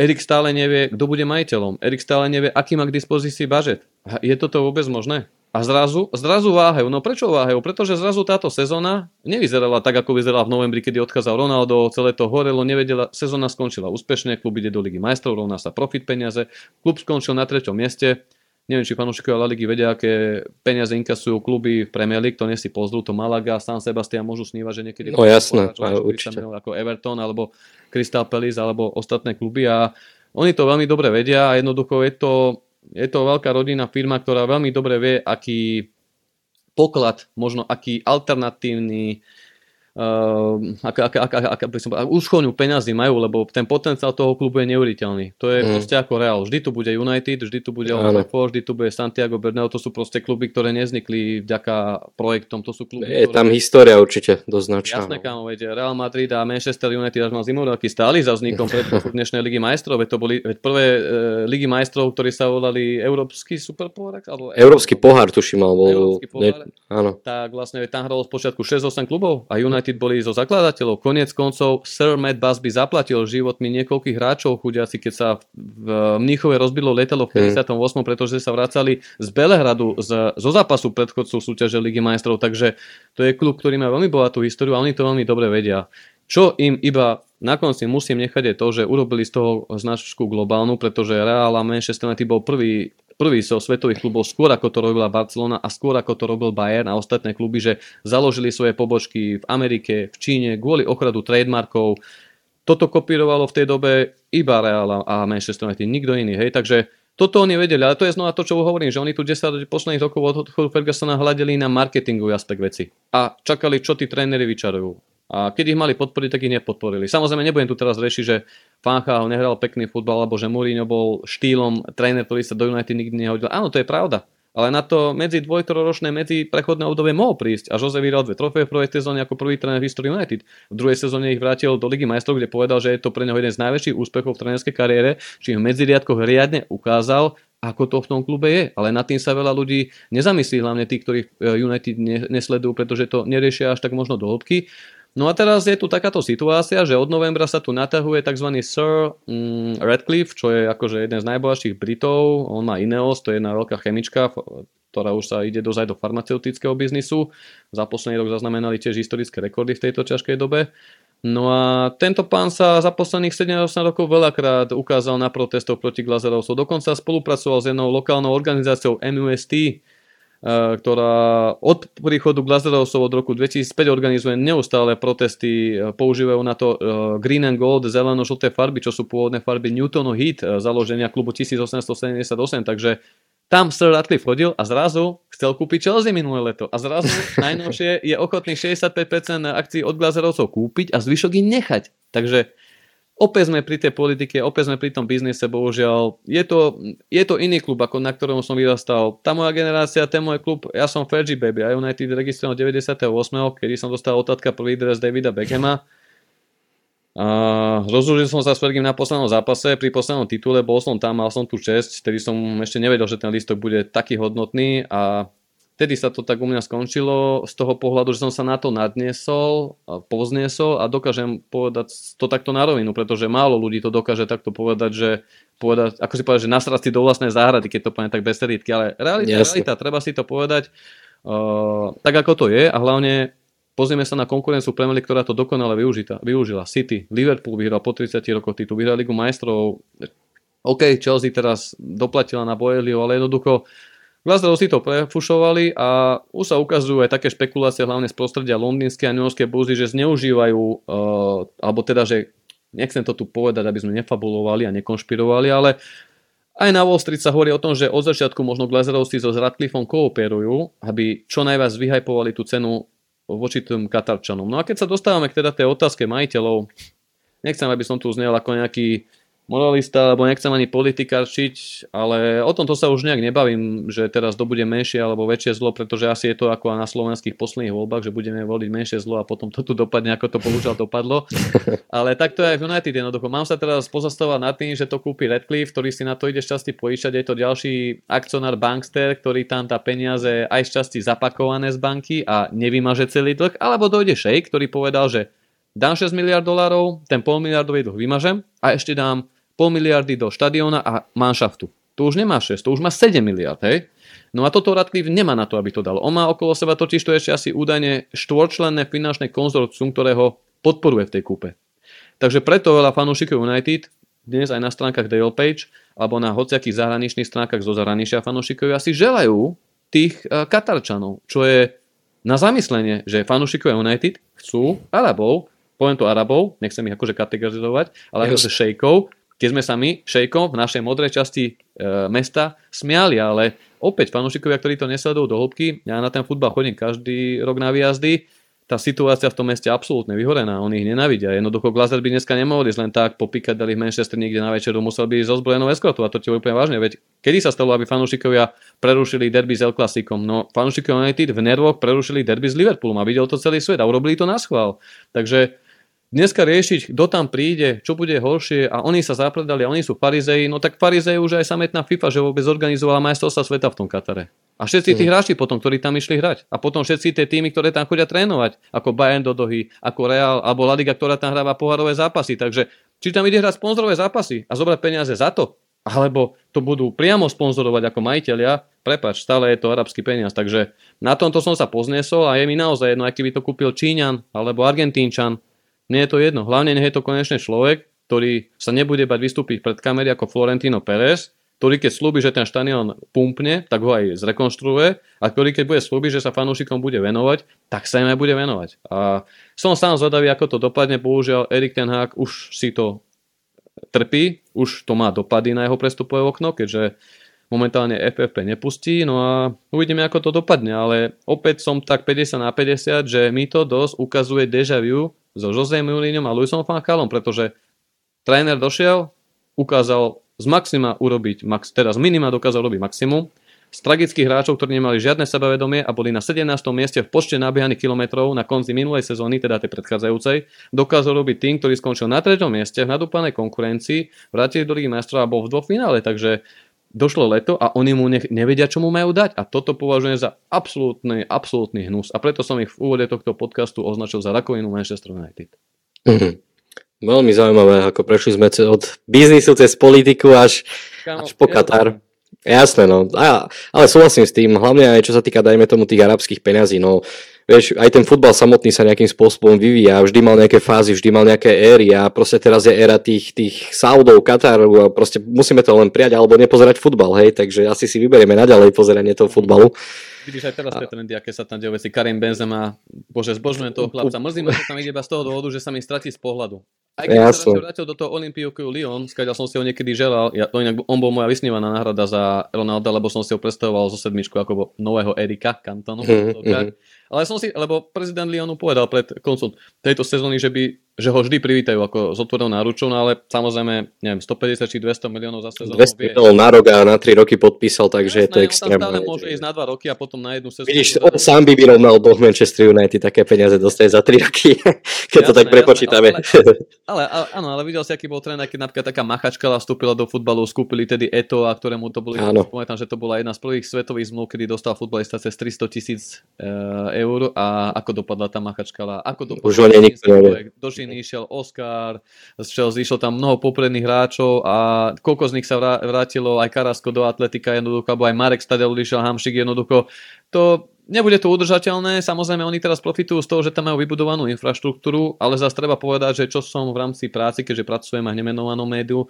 Erik stále nevie, kto bude majiteľom. Erik stále nevie, aký má k dispozícii budget. Je toto vôbec možné? A zrazu, zrazu váhajú. No prečo váhajú? Pretože zrazu táto sezóna nevyzerala tak, ako vyzerala v novembri, kedy odchádzal Ronaldo, celé to horelo, nevedela, sezóna skončila úspešne, klub ide do Ligy majstrov, rovná sa profit peniaze, klub skončil na treťom mieste, neviem, či fanúšikovia La Ligy vedia, aké peniaze inkasujú kluby v Premier League, to nie si pozrú, to Malaga, San Sebastian môžu snívať, že niekedy... No jasné, určite. Ako Everton, alebo Crystal Palace, alebo ostatné kluby a oni to veľmi dobre vedia a jednoducho je to je to veľká rodinná firma, ktorá veľmi dobre vie, aký poklad, možno aký alternatívny aká, aká, aká, aká, aká, úschovňu peňazí majú, lebo ten potenciál toho klubu je neuveriteľný. To je mm. proste ako Real. Vždy tu bude United, vždy tu bude Old vždy tu bude Santiago Bernabeu. To sú proste kluby, ktoré neznikli vďaka projektom. To sú kluby, je ktoré... tam história určite dosť značná. Jasné, no. kámo, veď Real Madrid a Manchester United až mal zimomriavky stáli za vznikom dnešnej ligy majstrov. Veď to boli veď prvé e, ligy majstrov, ktorí sa volali Európsky super pohár? Alebo Európsky pohár, tuším, alebo... Európsky pohár. Ne, áno. Tak vlastne tam hralo z počiatku 6-8 klubov a United boli zo zakladateľov. Konec koncov Sir Matt Busby zaplatil životmi niekoľkých hráčov chudiaci, keď sa v Mníchove rozbilo letelo v 58. Hmm. pretože sa vracali z Belehradu z, zo zápasu predchodcov súťaže Ligy majstrov. Takže to je klub, ktorý má veľmi bohatú históriu a oni to veľmi dobre vedia. Čo im iba na konci musím nechať je to, že urobili z toho značku globálnu, pretože Real a Manchester United bol prvý prvý zo svetových klubov skôr ako to robila Barcelona a skôr ako to robil Bayern a ostatné kluby, že založili svoje pobočky v Amerike, v Číne kvôli ochradu trademarkov. Toto kopírovalo v tej dobe iba Real a Manchester United, nikto iný. Hej? Takže toto oni vedeli, ale to je znova to, čo hovorím, že oni tu 10 posledných rokov od odchodu Fergusona hľadeli na marketingový aspekt veci a čakali, čo tí tréneri vyčarujú. A keď ich mali podporiť, tak ich nepodporili. Samozrejme, nebudem tu teraz rešiť, že Fancha nehral pekný futbal, alebo že Mourinho bol štýlom tréner, ktorý sa do United nikdy nehodil. Áno, to je pravda. Ale na to medzi dvojtroročné, medzi prechodné obdobie mohol prísť. A Jose vyhral dve trofeje v prvej sezóne ako prvý tréner v histórii United. V druhej sezóne ich vrátil do Ligy majstrov, kde povedal, že je to pre neho jeden z najväčších úspechov v trénerskej kariére, či v medziriadkoch riadne ukázal, ako to v tom klube je. Ale nad tým sa veľa ľudí nezamyslí, hlavne tí, ktorí United nesledujú, pretože to neriešia až tak možno do hĺbky. No a teraz je tu takáto situácia, že od novembra sa tu natahuje tzv. Sir mm, Radcliffe, čo je akože jeden z najbohatších Britov. On má Ineos, to je jedna veľká chemička, ktorá už sa ide dozaj do farmaceutického biznisu. Za posledný rok zaznamenali tiež historické rekordy v tejto ťažkej dobe. No a tento pán sa za posledných 7-8 rokov veľakrát ukázal na protestov proti Glazerovcov. Dokonca spolupracoval s jednou lokálnou organizáciou MUST, E, ktorá od príchodu Glazerovcov od roku 2005 organizuje neustále protesty, e, používajú na to e, green and gold, zeleno-žlté farby, čo sú pôvodné farby Newtonu Heat, založenia klubu 1878, takže tam Sir Ratcliffe chodil a zrazu chcel kúpiť Chelsea minulé leto. A zrazu najnovšie je ochotný 65% akcií od Glazerovcov kúpiť a zvyšok ich nechať. Takže opäť sme pri tej politike, opäť sme pri tom biznise, bohužiaľ. Je to, je to iný klub, ako na ktorom som vyrastal. Tá moja generácia, ten môj klub, ja som Fergie Baby, a United registroval 98. kedy som dostal otátka prvý dres Davida Beckhama. A rozlúžil som sa s Fergim na poslednom zápase, pri poslednom titule, bol som tam, mal som tu čest, vtedy som ešte nevedel, že ten listok bude taký hodnotný a Vtedy sa to tak u mňa skončilo z toho pohľadu, že som sa na to nadniesol, pozniesol a dokážem povedať to takto na rovinu, pretože málo ľudí to dokáže takto povedať, že povedať, ako si povedať, že nasrať si do vlastnej záhrady, keď to poviem tak bez serietky, ale realita, realita, treba si to povedať uh, tak, ako to je a hlavne pozrieme sa na konkurenciu Premier ktorá to dokonale využita, využila. City, Liverpool vyhral po 30 rokoch titul, vyhral Ligu majstrov, OK, Chelsea teraz doplatila na Boeliu, ale jednoducho Glasgow si to prefušovali a už sa ukazujú aj také špekulácie, hlavne z prostredia londýnskej a newyorskej burzy, že zneužívajú, uh, alebo teda, že nechcem to tu povedať, aby sme nefabulovali a nekonšpirovali, ale aj na Wall Street sa hovorí o tom, že od začiatku možno Glazerovci so Radcliffom kooperujú, aby čo najviac vyhajpovali tú cenu voči tým Katarčanom. No a keď sa dostávame k teda tej otázke majiteľov, nechcem, aby som tu znel ako nejaký moralista, alebo nechcem ani politikárčiť, ale o tomto sa už nejak nebavím, že teraz to bude menšie alebo väčšie zlo, pretože asi je to ako na slovenských posledných voľbách, že budeme voliť menšie zlo a potom to tu dopadne, ako to bohužiaľ dopadlo. Ale takto je aj v United jednoducho. Mám sa teraz pozastavať nad tým, že to kúpi Redcliffe, ktorý si na to ide šťastí poíšať. Je to ďalší akcionár Bankster, ktorý tam tá peniaze aj šťastí zapakované z banky a nevymaže celý dlh, alebo dojde šejk, ktorý povedal, že dám 6 miliard dolárov, ten pol miliardový dlh vymažem a ešte dám pol miliardy do štadióna a manšaftu. To už nemá 6, to už má 7 miliard, hej? No a toto Radcliffe nemá na to, aby to dal. On má okolo seba totiž to ešte asi údajne štvorčlenné finančné konzorcium, ktoré ho podporuje v tej kúpe. Takže preto veľa fanúšikov United dnes aj na stránkach Dale Page alebo na hociakých zahraničných stránkach zo zahraničia fanúšikovia si želajú tých uh, Katarčanov, čo je na zamyslenie, že fanúšikovia United chcú Arabov, poviem to Arabov, nechcem ich akože kategorizovať, ale akože šejkov, keď sme sa my, šejkom, v našej modrej časti e, mesta smiali, ale opäť fanúšikovia, ktorí to nesledujú do hĺbky, ja na ten futbal chodím každý rok na výjazdy, tá situácia v tom meste absolútne vyhorená, oni ich nenavidia. Jednoducho Glazer by dneska nemohli ísť len tak po Piccadilly v Manchester niekde na večeru, musel by ísť so zbrojenou a to ti úplne vážne. Veď kedy sa stalo, aby fanúšikovia prerušili derby s El Classicom? No fanúšikovia United v nervoch prerušili derby s Liverpoolom a videl to celý svet a urobili to na schvál. Takže dneska riešiť, kto tam príde, čo bude horšie a oni sa zapredali a oni sú farizeji, no tak farizeji už aj sametná FIFA, že vôbec organizovala majstrovstva sveta v tom Katare. A všetci tí mm. hráči potom, ktorí tam išli hrať. A potom všetci tie týmy, ktoré tam chodia trénovať, ako Bayern do Dohy, ako Real, alebo La Liga, ktorá tam hráva pohárové zápasy. Takže či tam ide hrať sponzorové zápasy a zobrať peniaze za to, alebo to budú priamo sponzorovať ako majiteľia, prepač, stále je to arabský peniaz. Takže na tomto som sa pozniesol a je mi naozaj jedno, aký by to kúpil Číňan alebo Argentínčan. Nie je to jedno. Hlavne nech je to konečne človek, ktorý sa nebude bať vystúpiť pred kamery ako Florentino Pérez, ktorý keď slúbi, že ten štadión pumpne, tak ho aj zrekonštruuje a ktorý keď bude slúbiť, že sa fanúšikom bude venovať, tak sa im aj bude venovať. A som sám zvedavý, ako to dopadne. Bohužiaľ, Erik Ten Hag už si to trpí, už to má dopady na jeho prestupové okno, keďže momentálne FFP nepustí, no a uvidíme, ako to dopadne, ale opäť som tak 50 na 50, že mi to dosť ukazuje deja vu so Jose Mourinhom a Luisom van Gaalom, pretože tréner došiel, ukázal z maxima urobiť, max, teda z minima dokázal robiť maximum. Z tragických hráčov, ktorí nemali žiadne sebavedomie a boli na 17. mieste v počte nabiehaných kilometrov na konci minulej sezóny, teda tej predchádzajúcej, dokázal robiť tým, ktorý skončil na 3. mieste v nadúpanej konkurencii, vrátili do Ligy majstrov a bol v dvoch finále, takže došlo leto a oni mu nech, nevedia, čo mu majú dať. A toto považujem za absolútny, absolútny hnus. A preto som ich v úvode tohto podcastu označil za rakovinu Manchester United. Mm-hmm. Veľmi zaujímavé, ako prešli sme od biznisu cez politiku až, až po Katar. Jasné, no. A, ale súhlasím s tým, hlavne aj čo sa týka, dajme tomu, tých arabských peňazí, no. Vieš, aj ten futbal samotný sa nejakým spôsobom vyvíja, vždy mal nejaké fázy, vždy mal nejaké éry a proste teraz je éra tých, tých Saudov, Kataru a proste musíme to len prijať alebo nepozerať futbal, hej, takže asi si vyberieme naďalej pozeranie toho futbalu. Vidíš aj teraz tie trendy, aké sa tam dejú veci. Karim Benzema, bože, zbožňujem toho chlapca. Mrzí ma, že tam ide iba z toho dôvodu, že sa mi stratí z pohľadu. Aj keď ja som sa vrátil do toho Olympioku Lyon, skáďal som si ho niekedy želal, ja, to inak, on bol moja vysnívaná náhrada za Ronalda, lebo som si ho predstavoval zo sedmičku ako nového Erika Cantonu. Mm-hmm. Ale som si, lebo prezident Lyonu povedal pred koncom tejto sezóny, že by že ho vždy privítajú ako s otvorenou náručou, no ale samozrejme, neviem, 150 či 200 miliónov za sezónu. 200 miliónov na rok a na 3 roky podpísal, takže Jasné, je to extrémne. On môže ísť na 2 roky a potom na jednu sezónu. Vidíš, on sám by vyrovnal do Manchester United také peniaze dostať za 3 roky, keď jasné, to tak prepočítame. Ale, ale, ale, áno, ale videl si, aký bol tréner, keď napríklad taká machačka vstúpila do futbalu, skúpili tedy Eto, a ktorému to boli, áno. pamätám, že to bola jedna z prvých svetových zmluv, kedy dostal futbalista cez 300 tisíc uh, eur a ako dopadla tá machačka, ako dopadla. Už ho Do Žiny išiel Oscar, z Chelsea, išlo tam mnoho popredných hráčov a koľko z nich sa vrátilo, aj Karasko do Atletika jednoducho, alebo aj Marek Stadel odišiel, Hamšik jednoducho. To Nebude to udržateľné, samozrejme oni teraz profitujú z toho, že tam majú vybudovanú infraštruktúru, ale zase treba povedať, že čo som v rámci práci, keďže pracujem a nemenovanom médiu,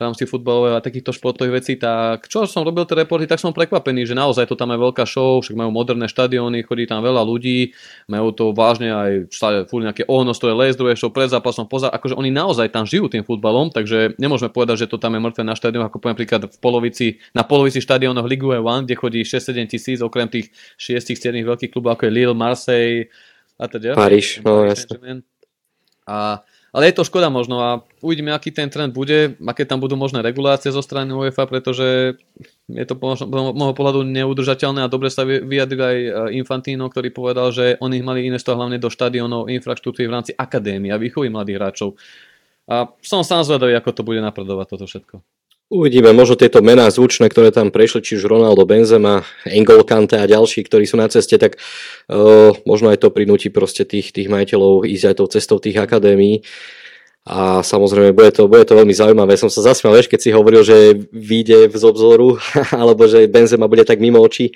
v rámci futbalového a takýchto športových vecí, tak čo som robil tie reporty, tak som prekvapený, že naozaj to tam je veľká show, však majú moderné štadióny, chodí tam veľa ľudí, majú to vážne aj furt nejaké ohnostroje, lezdruje show pred zápasom, poza, akože oni naozaj tam žijú tým futbalom, takže nemôžeme povedať, že to tam je mŕtve na štadión, ako poviem príklad v polovici, na polovici štadiónoch Ligue 1, kde chodí 6-7 tisíc, okrem tých 6-7 veľkých klubov, ako je Lille, Marseille a teda. Paríž, no jasne. A ale je to škoda možno a uvidíme, aký ten trend bude, aké tam budú možné regulácie zo strany UEFA, pretože je to z môjho pohľadu neudržateľné a dobre sa vyjadril aj e, Infantino, ktorý povedal, že oni mali investovať hlavne do štadionov, infraštruktúry v rámci akadémie a výchovy mladých hráčov. A som sám zvedavý, ako to bude napredovať toto všetko. Uvidíme, možno tieto mená zvučné, ktoré tam prešli, či už Ronaldo, Benzema, Engol Kante a ďalší, ktorí sú na ceste, tak uh, možno aj to prinúti proste tých, tých majiteľov ísť aj tou cestou tých akadémií. A samozrejme, bude to, bude to veľmi zaujímavé. Som sa zasmial, vieš, keď si hovoril, že vyjde z obzoru, alebo že Benzema bude tak mimo očí,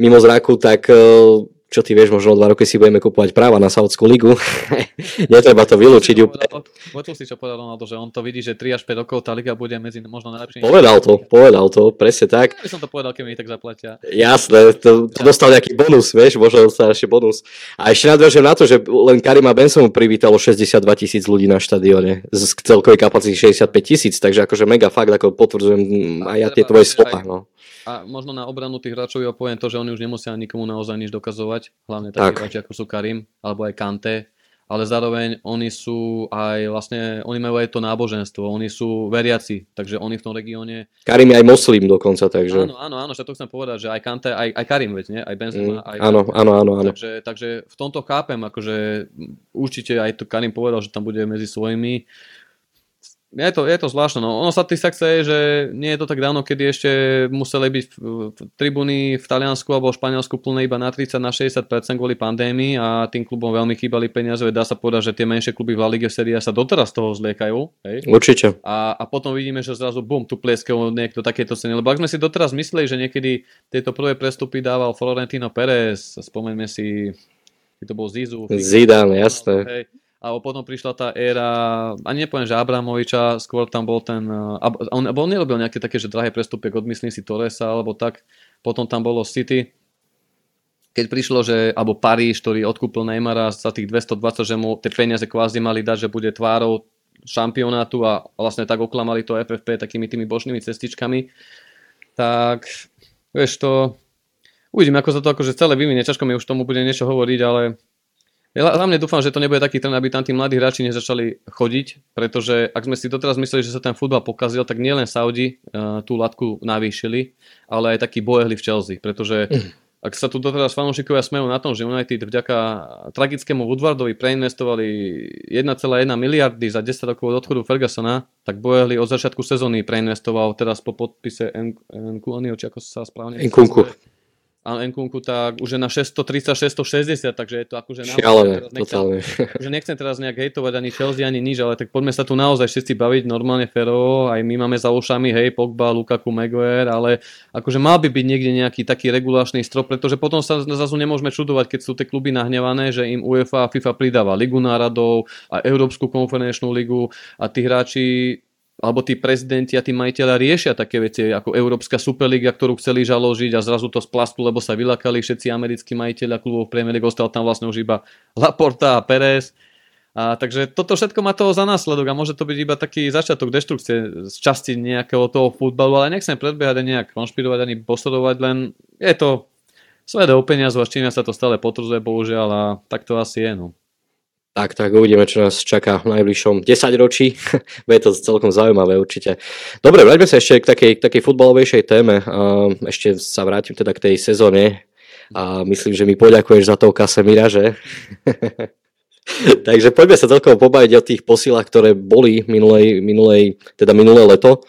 mimo zraku, tak uh, čo ty vieš, možno o dva roky si budeme kupovať práva na Saudskú ligu. Netreba to vylúčiť úplne. Počul si, čo povedal Ronaldo, že on to vidí, že 3 až 5 rokov tá liga bude medzi možno najlepšími. Povedal to, povedal to, presne tak. Ja by som to povedal, keď mi tak zaplatia. Jasné, to, to dostal nejaký bonus, vieš, možno dostal ešte bonus. A ešte nadviažem na to, že len Karima Benson privítalo 62 tisíc ľudí na štadióne z celkovej kapacity 65 tisíc, takže akože mega fakt, ako potvrdzujem aj ja tie tvoje slova. No A možno na obranu tých hráčov ja poviem to, že oni už nemusia nikomu naozaj nič dokazovať, hlavne takí Tak. hráči ako sú Karim, alebo aj Kante, ale zároveň oni sú aj vlastne, oni majú aj to náboženstvo, oni sú veriaci, takže oni v tom regióne Karim je aj moslim dokonca, takže... Áno, áno, áno, to chcem povedať, že aj Kante, aj, aj Karim, veď, nie? Aj Benzema, Mm, aj áno, áno, áno, áno. Takže, takže v tomto chápem, akože určite aj to Karim povedal, že tam bude medzi svojimi. Je to, je to zvláštne, no. Ono sa ty sa chce, že nie je to tak dávno, kedy ešte museli byť v, v tribúny v Taliansku alebo v Španielsku plné iba na 30 na 60% kvôli pandémii a tým klubom veľmi chýbali peniaze, dá sa povedať, že tie menšie kluby v La Ligue Serie sa doteraz toho zliekajú. Hej? Určite. A, a potom vidíme, že zrazu bum, tu plieskajú niekto takéto ceny. Lebo ak sme si doteraz mysleli, že niekedy tieto prvé prestupy dával Florentino Pérez, spomeňme si, to bol Zizu. Zidane, jasné. Hej. A potom prišla tá éra, ani nepoviem, že Abramoviča, skôr tam bol ten, a on, on nerobil nejaké také, že drahé prestupy, odmyslím si Torresa, alebo tak, potom tam bolo City, keď prišlo, že, alebo Paríž, ktorý odkúpil Neymara za tých 220, že mu tie peniaze kvázi mali dať, že bude tvárou šampionátu a vlastne tak oklamali to FFP takými tými bočnými cestičkami, tak vieš to, uvidím, ako sa to akože celé vyvinie, ťažko mi už tomu bude niečo hovoriť, ale ja hlavne dúfam, že to nebude taký trend, aby tam tí mladí hráči nezačali chodiť, pretože ak sme si doteraz mysleli, že sa ten futbal pokazil, tak nielen Saudi uh, tú latku navýšili, ale aj takí bojehli v Chelsea, pretože ak sa tu doteraz fanúšikovia smejú na tom, že United vďaka tragickému Woodwardovi preinvestovali 1,1 miliardy za 10 rokov od odchodu Fergusona, tak Bojehli od začiatku sezóny preinvestoval teraz po podpise Nkunku, či ako sa správne Nkunku. A Nkunku tak už je na 630, 660, takže je to akože naozaj Šialené, totálne. akože nechcem teraz nejak hejtovať ani Chelsea, ani nič, ale tak poďme sa tu naozaj všetci baviť normálne férovo, aj my máme za ušami, hej, Pogba, Lukaku, Maguire, ale akože mal by byť niekde nejaký taký regulačný strop, pretože potom sa zase nemôžeme čudovať, keď sú tie kluby nahnevané, že im UEFA a FIFA pridáva Ligu národov a Európsku konferenčnú ligu a tí hráči alebo tí prezidenti a tí majiteľa riešia také veci ako Európska Superliga, ktorú chceli žaložiť a zrazu to splasku, lebo sa vylakali všetci americkí majiteľa klubov Premier League, ostal tam vlastne už iba Laporta a Pérez. A takže toto všetko má toho za následok a môže to byť iba taký začiatok deštrukcie z časti nejakého toho futbalu, ale nechcem predbiehať ani nejak konšpirovať, ani posledovať, len je to svet o peniazu a s čím sa to stále potvrdzuje, bohužiaľ, a tak to asi je. No. Tak, tak uvidíme, čo nás čaká v najbližšom 10 ročí. Bude to celkom zaujímavé určite. Dobre, vráťme sa ešte k takej, k takej futbalovejšej téme. Ešte sa vrátim teda k tej sezóne. A myslím, že mi poďakuješ za toho Kasemira, že? Takže poďme sa celkovo pobaviť o tých posilách, ktoré boli minulej, minulej, teda minulé leto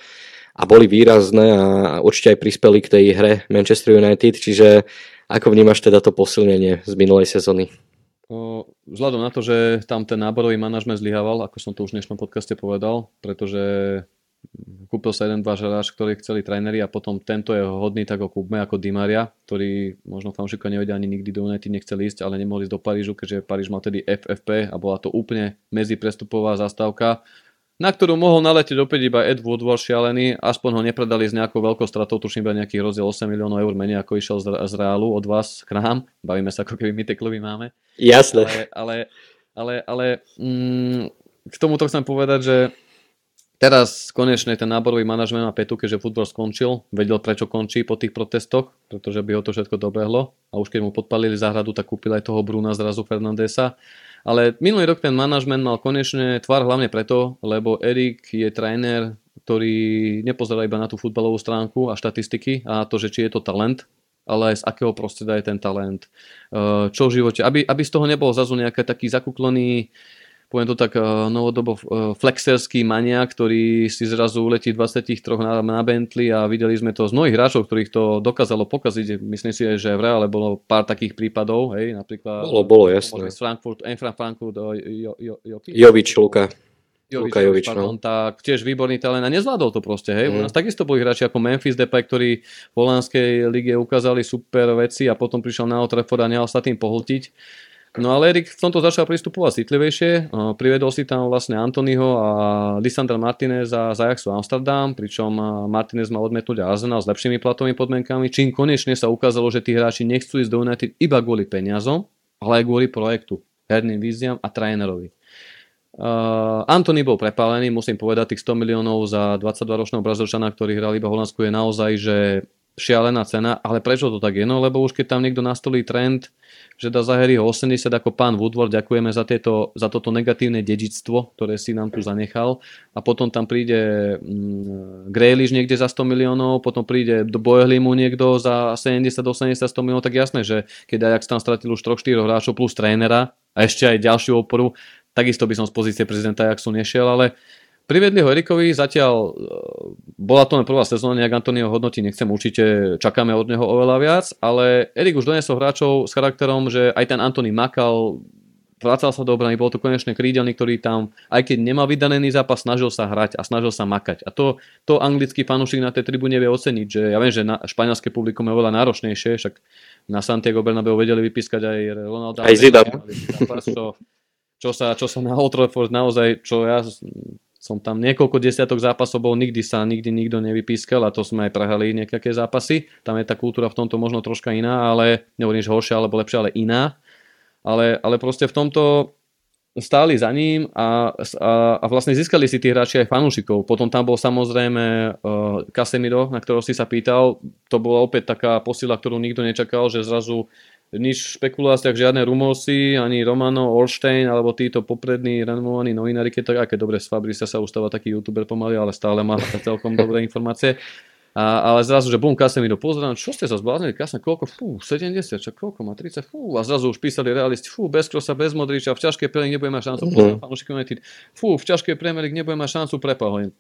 a boli výrazné a určite aj prispeli k tej hre Manchester United, čiže ako vnímaš teda to posilnenie z minulej sezóny? Vzhľadom na to, že tam ten náborový manažment zlyhával, ako som to už v dnešnom podcaste povedal, pretože kúpil sa jeden, dva hráč, ktorí chceli tréneri a potom tento je hodný, tak ho kúpme ako Di Maria, ktorý možno fanúšikovia nevedia ani nikdy do United nechcel ísť, ale nemohli ísť do Parížu, keďže Paríž mal tedy FFP a bola to úplne medziprestupová zastávka, na ktorú mohol naletieť opäť iba Ed Woodward šialený, aspoň ho nepredali s nejakou veľkou stratou, tuším iba nejaký rozdiel 8 miliónov eur menej ako išiel z, z Reálu od vás k nám, bavíme sa ako keby my tie kluby máme. Jasné. Ale, ale, ale, ale mm, k tomuto chcem povedať, že teraz konečne ten náborový manažment má petu, keďže futbol skončil, vedel prečo končí po tých protestoch, pretože by ho to všetko dobehlo a už keď mu podpalili záhradu, tak kúpil aj toho Bruna zrazu Fernandesa. Ale minulý rok ten manažment mal konečne tvar hlavne preto, lebo Erik je tréner, ktorý nepozerá iba na tú futbalovú stránku a štatistiky a to, že či je to talent, ale aj z akého prostredia je ten talent, čo v živote, aby, aby z toho nebol zrazu nejaký taký zakuklený, poviem to tak eh, novodobo eh, flexerský mania, ktorý si zrazu uletí 23 na, na Bentley a videli sme to z mnohých hráčov, ktorých to dokázalo pokaziť. Myslím si, že v Reále bolo pár takých prípadov, hej, napríklad Bolo, bolo, jasné. z Frankfurt, Eintracht Frankfurt, jo, jo, jo, jo, Jovič, Luka. Jovič, Luka Jovič, pardon, no. tak tiež výborný talent a nezvládol to proste, hej. Mm. U nás takisto boli hráči ako Memphis Depay, ktorí v holandskej lige ukázali super veci a potom prišiel na Old Trafford a nehal sa tým pohltiť. No ale Erik v tomto začal pristupovať citlivejšie, Uh, privedol si tam vlastne Antonyho a Lisandra Martinez za z Ajaxu Amsterdam, pričom uh, Martinez mal odmetnúť Arsenal s lepšími platovými podmienkami, čím konečne sa ukázalo, že tí hráči nechcú ísť do United iba kvôli peniazom, ale aj kvôli projektu, herným víziam a trénerovi. Uh, Antony bol prepálený, musím povedať, tých 100 miliónov za 22-ročného Brazílčana, ktorý hral iba Holandsku, je naozaj, že šialená cena, ale prečo to tak je? No lebo už keď tam niekto nastolí trend, že dá za Harryho 80 ako pán Woodward, ďakujeme za, tieto, za toto negatívne dedičstvo, ktoré si nám tu zanechal. A potom tam príde mm, Grealish niekde za 100 miliónov, potom príde do Boehlimu niekto za 70 80 100 miliónov, tak jasné, že keď Ajax tam stratil už 3-4 hráčov plus trénera a ešte aj ďalšiu oporu, takisto by som z pozície prezidenta Ajaxu nešiel, ale Privedli ho Erikovi, zatiaľ e, bola to len prvá sezóna, nejak Antonio hodnotí, nechcem určite, čakáme od neho oveľa viac, ale Erik už donesol hráčov s charakterom, že aj ten Antony makal, vracal sa do obrany, bol to konečne krídelný, ktorý tam, aj keď nemal vydanený zápas, snažil sa hrať a snažil sa makať. A to, to anglický fanúšik na tej tribúne vie oceniť, že ja viem, že na, španielské publikum je oveľa náročnejšie, však na Santiago Bernabeu vedeli vypískať aj Ronaldo. Aj Zidane. Čo, čo, sa, čo sa na Old Trafford naozaj, čo ja som tam niekoľko desiatok zápasov bol, nikdy sa nikdy nikto nevypískal a to sme aj prehali nejaké zápasy. Tam je tá kultúra v tomto možno troška iná, ale nehovorím, že horšia alebo lepšia, ale iná. Ale, ale proste v tomto stáli za ním a, a, a vlastne získali si tí hráči aj fanúšikov. Potom tam bol samozrejme uh, Casemiro, na ktorého si sa pýtal. To bola opäť taká posila, ktorú nikto nečakal, že zrazu nič v špekuláciách, žiadne rumosy, ani Romano, Orstein, alebo títo poprední renomovaní novinári, keď tak, aké dobre z Fabrisa sa ustáva taký youtuber pomaly, ale stále má celkom dobré informácie. A, ale zrazu, že bum, Casemiro, pozerám, čo ste sa zbláznili, Casemiro, koľko, fú, 70, čo, koľko má, 30, fú, a zrazu už písali realisti, fú, bez Krosa, bez Modriča, v ťažkej Premier nebude mať šancu, mm-hmm. United, fú, v ťažkej Premier League nebude mať šancu, prepal.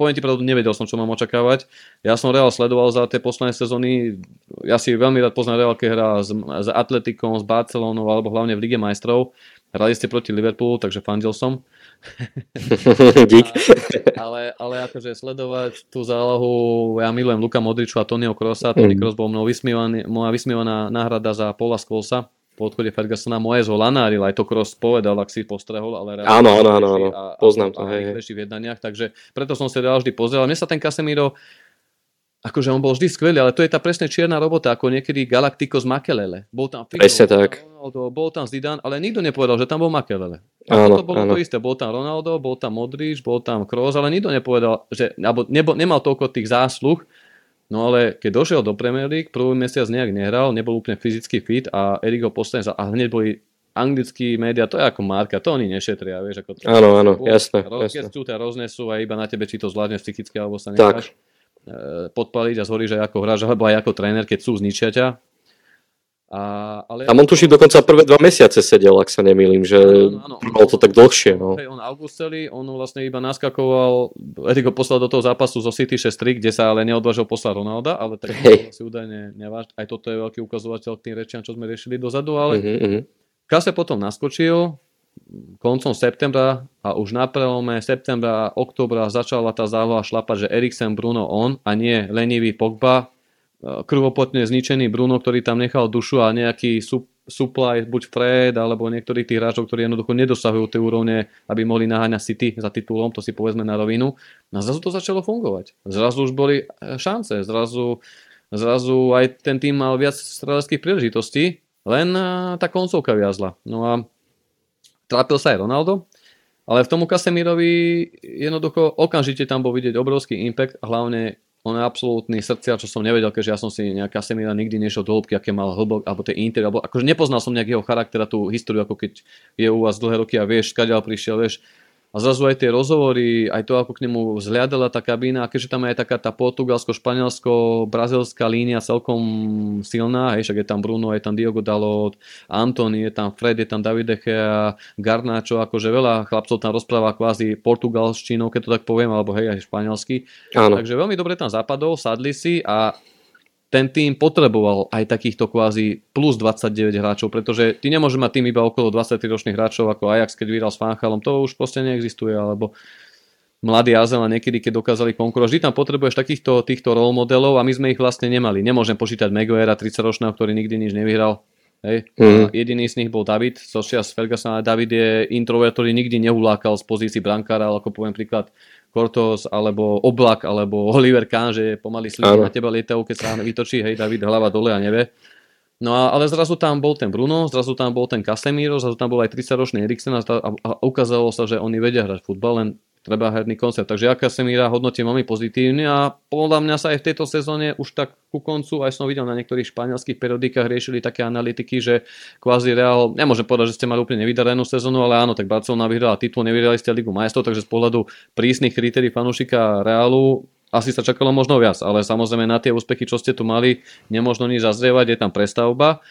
Poviem ti pravdu, nevedel som, čo mám očakávať. Ja som Real sledoval za tie posledné sezóny, ja si veľmi rád poznám Real, keď hrá s, s Atletikom, s Barcelonou, alebo hlavne v Lige majstrov. Hrali ste proti Liverpoolu, takže fandil som. Dík. ale, ale akože sledovať tú zálohu, ja milujem Luka Modriču a Tonio Krosa, Tony mm. Kroos bol mnou vysmievaný, moja vysmievaná náhrada za Paula Skolsa po odchode Fergusona moje ho lanáril, aj to Kroos povedal, ak si postrehol, ale áno, áno, áno, áno, poznám to. A, hej, v jednaniach, takže preto som si vždy pozrel. Mne sa ten Casemiro akože on bol vždy skvelý, ale to je tá presne čierna robota, ako niekedy Galacticos Makelele. Bol tam Figo, presne tak. Ronaldo, bol tam Zidane, ale nikto nepovedal, že tam bol Makelele. A áno, to bolo áno. to isté, bol tam Ronaldo, bol tam Modrič, bol tam Kroos, ale nikto nepovedal, že, alebo nebo, nemal toľko tých zásluh, No ale keď došiel do Premier League, prvý mesiac nejak nehral, nebol úplne fyzicky fit a Erik ho postane a hneď boli anglickí médiá, to je ako marka, to oni nešetria, vieš, ako to. Áno, áno, jasné. Keď chcú, roznesú a iba na tebe, či to zvládne psychicky, alebo sa necháš. Tak podpaliť a zhoríš aj ako hráč, alebo aj ako tréner, keď sú zničia ťa. A, ale... a on tuším dokonca prvé dva mesiace sedel, ak sa nemýlim, že bolo to tak dlhšie. No. Hej, on august celý, on vlastne iba naskakoval, Erik ho poslal do toho zápasu zo City 6-3, kde sa ale neodvážil poslať Ronalda, ale tak hey. si údajne neváž. Aj toto je veľký ukazovateľ k tým rečiam, čo sme riešili dozadu, ale uh-huh. Kase potom naskočil, koncom septembra a už na prelome septembra a oktobra začala tá záloha šlapať, že Eriksen, Bruno on a nie lenivý Pogba, e, krvopotne zničený Bruno, ktorý tam nechal dušu a nejaký supply, buď Fred, alebo niektorí tí hráčov, ktorí jednoducho nedosahujú tie úrovne, aby mohli naháňať City za titulom, to si povedzme na rovinu. A zrazu to začalo fungovať. Zrazu už boli e, šance, zrazu, zrazu aj ten tým mal viac streleckých príležitostí, len e, tá koncovka viazla. No a trápil sa aj Ronaldo, ale v tomu Casemirovi jednoducho okamžite tam bol vidieť obrovský impact a hlavne on je absolútny srdcia, čo som nevedel, keďže ja som si nejak Casemira nikdy nešiel do hĺbky, aké mal hlbok, alebo tie inter, alebo akože nepoznal som nejak jeho charakter a tú históriu, ako keď je u vás dlhé roky a vieš, skadiaľ prišiel, vieš, a zrazu aj tie rozhovory, aj to, ako k nemu vzhľadala tá kabína, a keďže tam je aj taká tá portugalsko-španielsko-brazilská línia celkom silná, hej, však je tam Bruno, je tam Diogo Dalot, Antony, je tam Fred, je tam David Echea, Garnacho, akože veľa chlapcov tam rozpráva kvázi portugalštinou, keď to tak poviem, alebo hej, aj španielsky. Áno. Takže veľmi dobre tam zapadol, sadli si a ten tým potreboval aj takýchto kvázi plus 29 hráčov, pretože ty nemôže mať tým iba okolo 23 ročných hráčov ako Ajax, keď vyhral s Fanchalom, to už proste neexistuje, alebo mladý Azel a niekedy, keď dokázali konkurovať. Vždy tam potrebuješ takýchto týchto role modelov a my sme ich vlastne nemali. Nemôžem počítať Maguirea 30 ročného, ktorý nikdy nič nevyhral. Hej. Mm. jediný z nich bol David, Sosia z Ferguson, David je introvert, ktorý nikdy neulákal z pozícii brankára, ale ako poviem príklad, Kortos alebo Oblak alebo Oliver Kahn, že pomaly slíky na teba lietajú, keď sa vytočí, hej, David hlava dole a nevie. No a, ale zrazu tam bol ten Bruno, zrazu tam bol ten Casemiro, zrazu tam bol aj 30-ročný Eriksen a, a, a ukázalo sa, že oni vedia hrať futbal, len treba herný koncept. Takže ja Casemira hodnotím veľmi pozitívne a podľa mňa sa aj v tejto sezóne už tak ku koncu, aj som videl na niektorých španielských periodikách riešili také analytiky, že kvázi Real, nemôžem povedať, že ste mali úplne nevydarenú sezónu, ale áno, tak Barcelona vyhrala titul, nevyhrali ste Ligu majstrov, takže z pohľadu prísnych kritérií fanúšika Realu asi sa čakalo možno viac, ale samozrejme na tie úspechy, čo ste tu mali, nemožno nič zazrievať, je tam prestavba.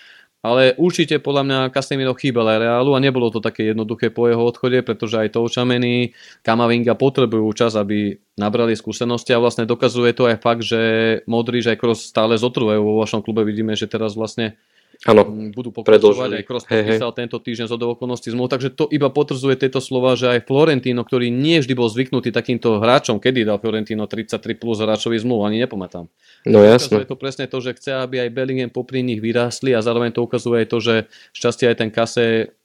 Ale určite podľa mňa Casemiro chýbal aj Reálu a nebolo to také jednoduché po jeho odchode, pretože aj Toučameny, Kamavinga potrebujú čas, aby nabrali skúsenosti a vlastne dokazuje to aj fakt, že Modrič aj Kroos stále zotrvajú vo vašom klube. Vidíme, že teraz vlastne Ano, mm, budú pokračovať. Aj Kroos podpísal tento týždeň z okolností zmluv, takže to iba potvrdzuje tieto slova, že aj Florentino, ktorý nie vždy bol zvyknutý takýmto hráčom, kedy dal Florentino 33 plus hráčový zmluv, ani nepamätám. No jasne. Je to presne to, že chce, aby aj Bellingham popri nich vyrástli a zároveň to ukazuje aj to, že šťastie aj ten kase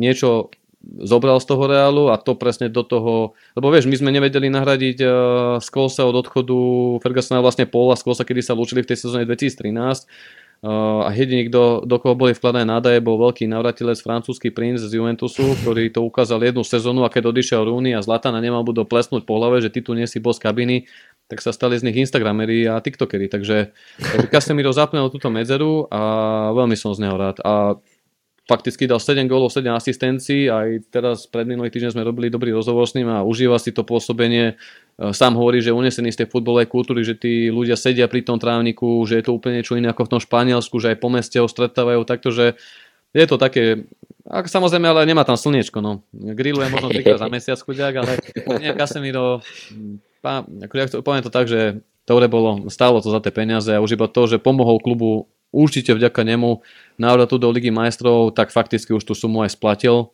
niečo zobral z toho reálu a to presne do toho, lebo vieš, my sme nevedeli nahradiť uh, Skolsa od odchodu Fergusona vlastne Paula Skolsa, kedy sa lúčili v tej sezóne 2013 a jediný, kto, do koho boli vkladané nádaje, bol veľký navratilec francúzsky princ z Juventusu, ktorý to ukázal jednu sezónu a keď odišiel Rooney a Zlatana nemal budú plesnúť po hlave, že ty tu nie si boss kabiny, tak sa stali z nich Instagramery a TikTokery. Takže, takže Casemiro zaplnil túto medzeru a veľmi som z neho rád. A fakticky dal 7 gólov, 7 asistencií, aj teraz pred minulý týždeň sme robili dobrý rozhovor s ním a užíva si to pôsobenie. E, sám hovorí, že unesený z tej futbolovej kultúry, že tí ľudia sedia pri tom trávniku, že je to úplne niečo iné ako v tom Španielsku, že aj po meste ho stretávajú. Takto, že je to také, ako samozrejme, ale nemá tam slniečko, no. Grilluje možno trikrát za mesiac chudiak, ale nie, Casemiro, pá, ja poviem to tak, že to bolo, stálo to za tie peniaze a už iba to, že pomohol klubu určite vďaka nemu návratu do Ligy majstrov, tak fakticky už tú sumu aj splatil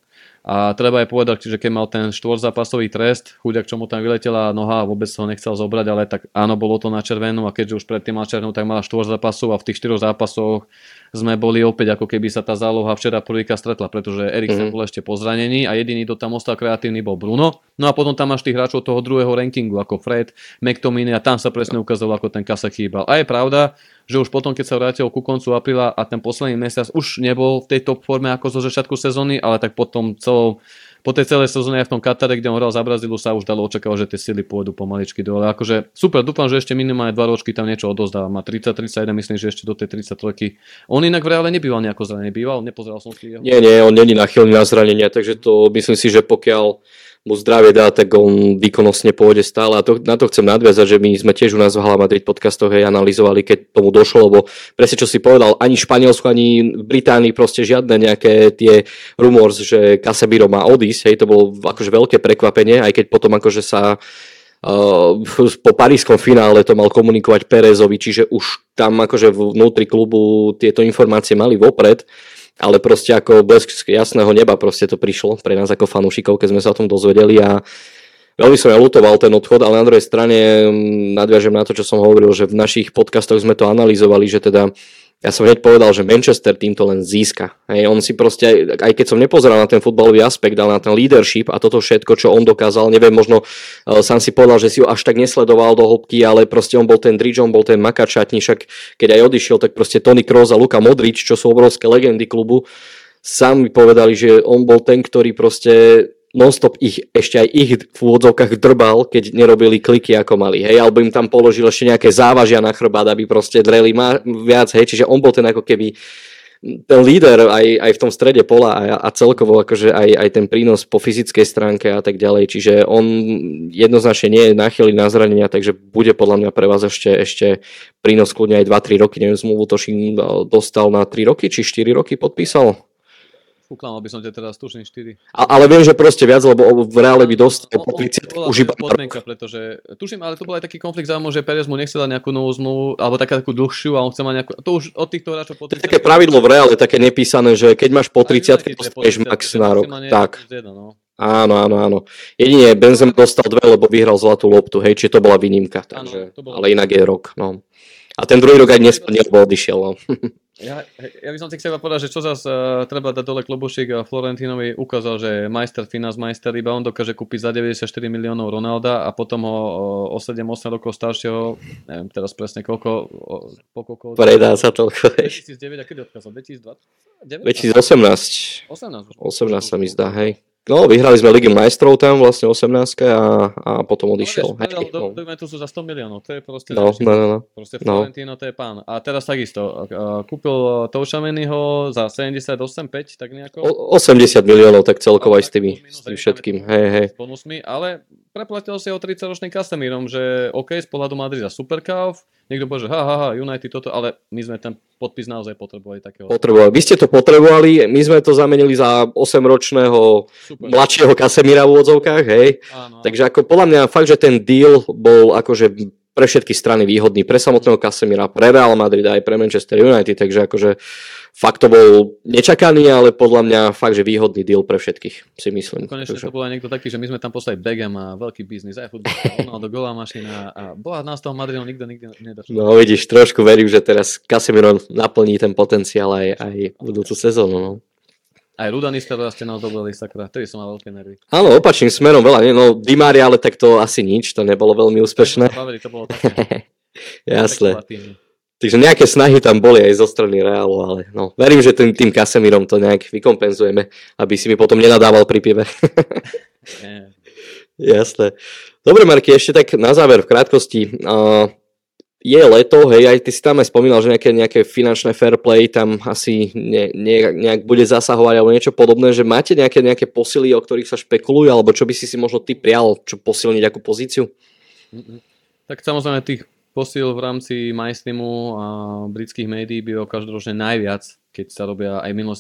a treba aj povedať, že keď mal ten štvorzápasový trest, chudiak, čo mu tam vyletela noha a vôbec ho nechcel zobrať, ale tak áno, bolo to na červenú a keďže už predtým mal červenú, tak mal štvor zápasov a v tých štyroch zápasoch sme boli opäť ako keby sa tá záloha včera prvýkrát stretla, pretože Eriksen mm-hmm. bol ešte po zranení a jediný, kto tam ostal kreatívny, bol Bruno. No a potom tam máš tých hráčov toho druhého rankingu, ako Fred, McTominay a tam sa presne ukázalo, ako ten kasa chýbal. A je pravda, že už potom, keď sa vrátil ku koncu apríla a ten posledný mesiac už nebol v tej top forme ako zo začiatku sezóny, ale tak potom celou po tej celej sezóne aj v tom Katare, kde on hral za Brazílu, sa už dalo očakávať, že tie sily pôjdu pomaličky dole. Akože super, dúfam, že ešte minimálne dva ročky tam niečo odozdá. Má 30-31, myslím, že ešte do tej 33. On inak v reále nebýval nejako zranený, býval, nepozeral som si jeho. Nie, nie, on není nachylný na zranenia, takže to myslím si, že pokiaľ mu zdravie dá, tak on výkonnostne pôjde stále. A to, na to chcem nadviazať, že my sme tiež u nás v Hala Madrid podcastoch hej, analyzovali, keď tomu došlo, lebo presne čo si povedal, ani Španielsku, ani Británii proste žiadne nejaké tie rumors, že Casemiro má odísť, hej, to bolo akože veľké prekvapenie, aj keď potom akože sa Uh, po parískom finále to mal komunikovať Perezovi, čiže už tam akože vnútri klubu tieto informácie mali vopred ale proste ako blesk jasného neba proste to prišlo pre nás ako fanúšikov, keď sme sa o tom dozvedeli a veľmi som ja lutoval ten odchod, ale na druhej strane mm, nadviažem na to, čo som hovoril, že v našich podcastoch sme to analyzovali, že teda ja som hneď povedal, že Manchester týmto len získa. Hej, on si proste, aj keď som nepozeral na ten futbalový aspekt, ale na ten leadership a toto všetko, čo on dokázal, neviem, možno uh, sám si povedal, že si ho až tak nesledoval do hĺbky, ale proste on bol ten Dridge, on bol ten Makačatni, však keď aj odišiel, tak proste Tony Kroos a Luka Modrič, čo sú obrovské legendy klubu, sami povedali, že on bol ten, ktorý proste nonstop ich, ešte aj ich v úvodzovkách drbal, keď nerobili kliky ako mali, hej, alebo im tam položil ešte nejaké závažia na chrbát, aby proste dreli ma viac, hej, čiže on bol ten ako keby ten líder aj, aj v tom strede pola a, a celkovo akože aj, aj ten prínos po fyzickej stránke a tak ďalej, čiže on jednoznačne nie je náchylný na zranenia, takže bude podľa mňa pre vás ešte, ešte prínos kľudne aj 2-3 roky, neviem, zmluvu Tošin dostal na 3 roky, či 4 roky podpísal? Uklamal by som ťa teraz, tuším 4. A, ale viem, že proste viac, lebo v reále by dostal po 30 už iba podmienka, pretože tuším, ale to bol aj taký konflikt záujmov, že Perez mu nechcel dať nejakú novú zmluvu, alebo taká takú dlhšiu a on chce mať nejakú, to už od týchto hráčov po 30. To je také pravidlo v reále, také nepísané, že keď máš po 30, dostaneš max na rok. Tak. No. Áno, áno, áno. Jedine Benzem dostal dve, lebo vyhral zlatú loptu, hej, či to bola výnimka, takže, áno, ale inak je rok, no. A ten druhý rok aj nespadne, lebo odišiel, no. Ja, ja by som si chcel povedať, že čo zase uh, treba dať dole klobušik a Florentinovi ukázal, že majster, finance majster, iba on dokáže kúpiť za 94 miliónov Ronalda a potom ho o, o 7-8 rokov staršieho, neviem teraz presne koľko, o, po koľko... Predá sa toľko. 2009 a kedy odkázal? 2020? 2018. 18, 18 sa mi zdá, hej. No, vyhrali sme Ligu majstrov tam, vlastne 18 a, a potom odišiel. No, vieš, no. do Juventusu za 100 miliónov, to je proste... No, no, no, no. Proste Florentino, no. to je pán. A teraz takisto, kúpil Toušameniho za 78,5, tak nejako? O, 80 miliónov, tak celkovo aj s tými, s tým všetkým. Hej, hej. S bonusmi, ale preplatil si ho 30-ročným Casemírom, že OK, z pohľadu Madrida superkauf, niekto povie, že ha, ha, ha, United toto, ale my sme ten podpis naozaj potrebovali takého. Potrebovali. Vy ste to potrebovali, my sme to zamenili za 8-ročného Super. mladšieho Kasemíra v úvodzovkách, hej. Áno. Takže ako podľa mňa fakt, že ten deal bol akože pre všetky strany výhodný, pre samotného Kasemira, pre Real Madrid aj pre Manchester United, takže akože fakt to bol nečakaný, ale podľa mňa fakt, že výhodný deal pre všetkých, si myslím. Konečne takže... to bol aj niekto taký, že my sme tam poslali Begem a veľký biznis, aj futbol, Ronaldo, golá mašina a boha nás toho Madridu nikto nikdy nedačil. No vidíš, trošku verím, že teraz Casemiro naplní ten potenciál aj, aj budúcu sezónu. No. Aj Rudanista ste nás dobrali, sakra, tedy som mal veľké nervy. Áno, opačným smerom veľa, nie? no Dimári, ale tak to asi nič, to nebolo veľmi úspešné. Bavili, to bolo také. Jasné. Takže nejaké snahy tam boli aj zo strany Reálu, ale no, verím, že tým, tým Kasemírom to nejak vykompenzujeme, aby si mi potom nenadával pri pive. Jasné. Dobre, Marky, ešte tak na záver v krátkosti. Uh, je leto, hej, aj ty si tam aj spomínal, že nejaké, nejaké finančné fair play tam asi ne, ne, nejak bude zasahovať alebo niečo podobné, že máte nejaké, nejaké posily, o ktorých sa špekulujú, alebo čo by si si možno ty prial, čo posilniť akú pozíciu? Tak samozrejme tých posil v rámci MyStreamu a britských médií bylo každoročne najviac, keď sa robia aj minulé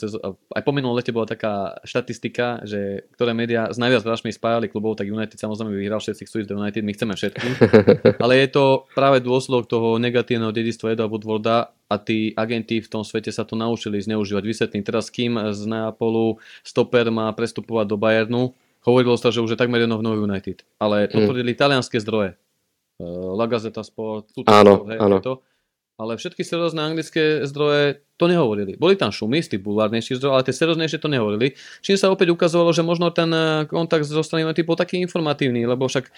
aj po minulom lete bola taká štatistika, že ktoré médiá s najviac hráčmi spájali klubov, tak United samozrejme vyhral, všetci chcú ísť do United, my chceme všetky. Ale je to práve dôsledok toho negatívneho dedistva Eda Woodwarda a tí agenti v tom svete sa to naučili zneužívať. Vysvetlím teraz, kým z Neapolu stoper má prestupovať do Bayernu, hovorilo sa, že už je takmer jedno v United. Ale to mm. tvrdili talianské zdroje La Gazeta Sport, tuto, áno, hej, áno. To. Ale všetky seriózne anglické zdroje to nehovorili. Boli tam šumy z tých bulvárnejších zdrojov, ale tie serióznejšie to nehovorili. Čím sa opäť ukazovalo, že možno ten eh, kontakt zo strany typu taký informatívny, lebo však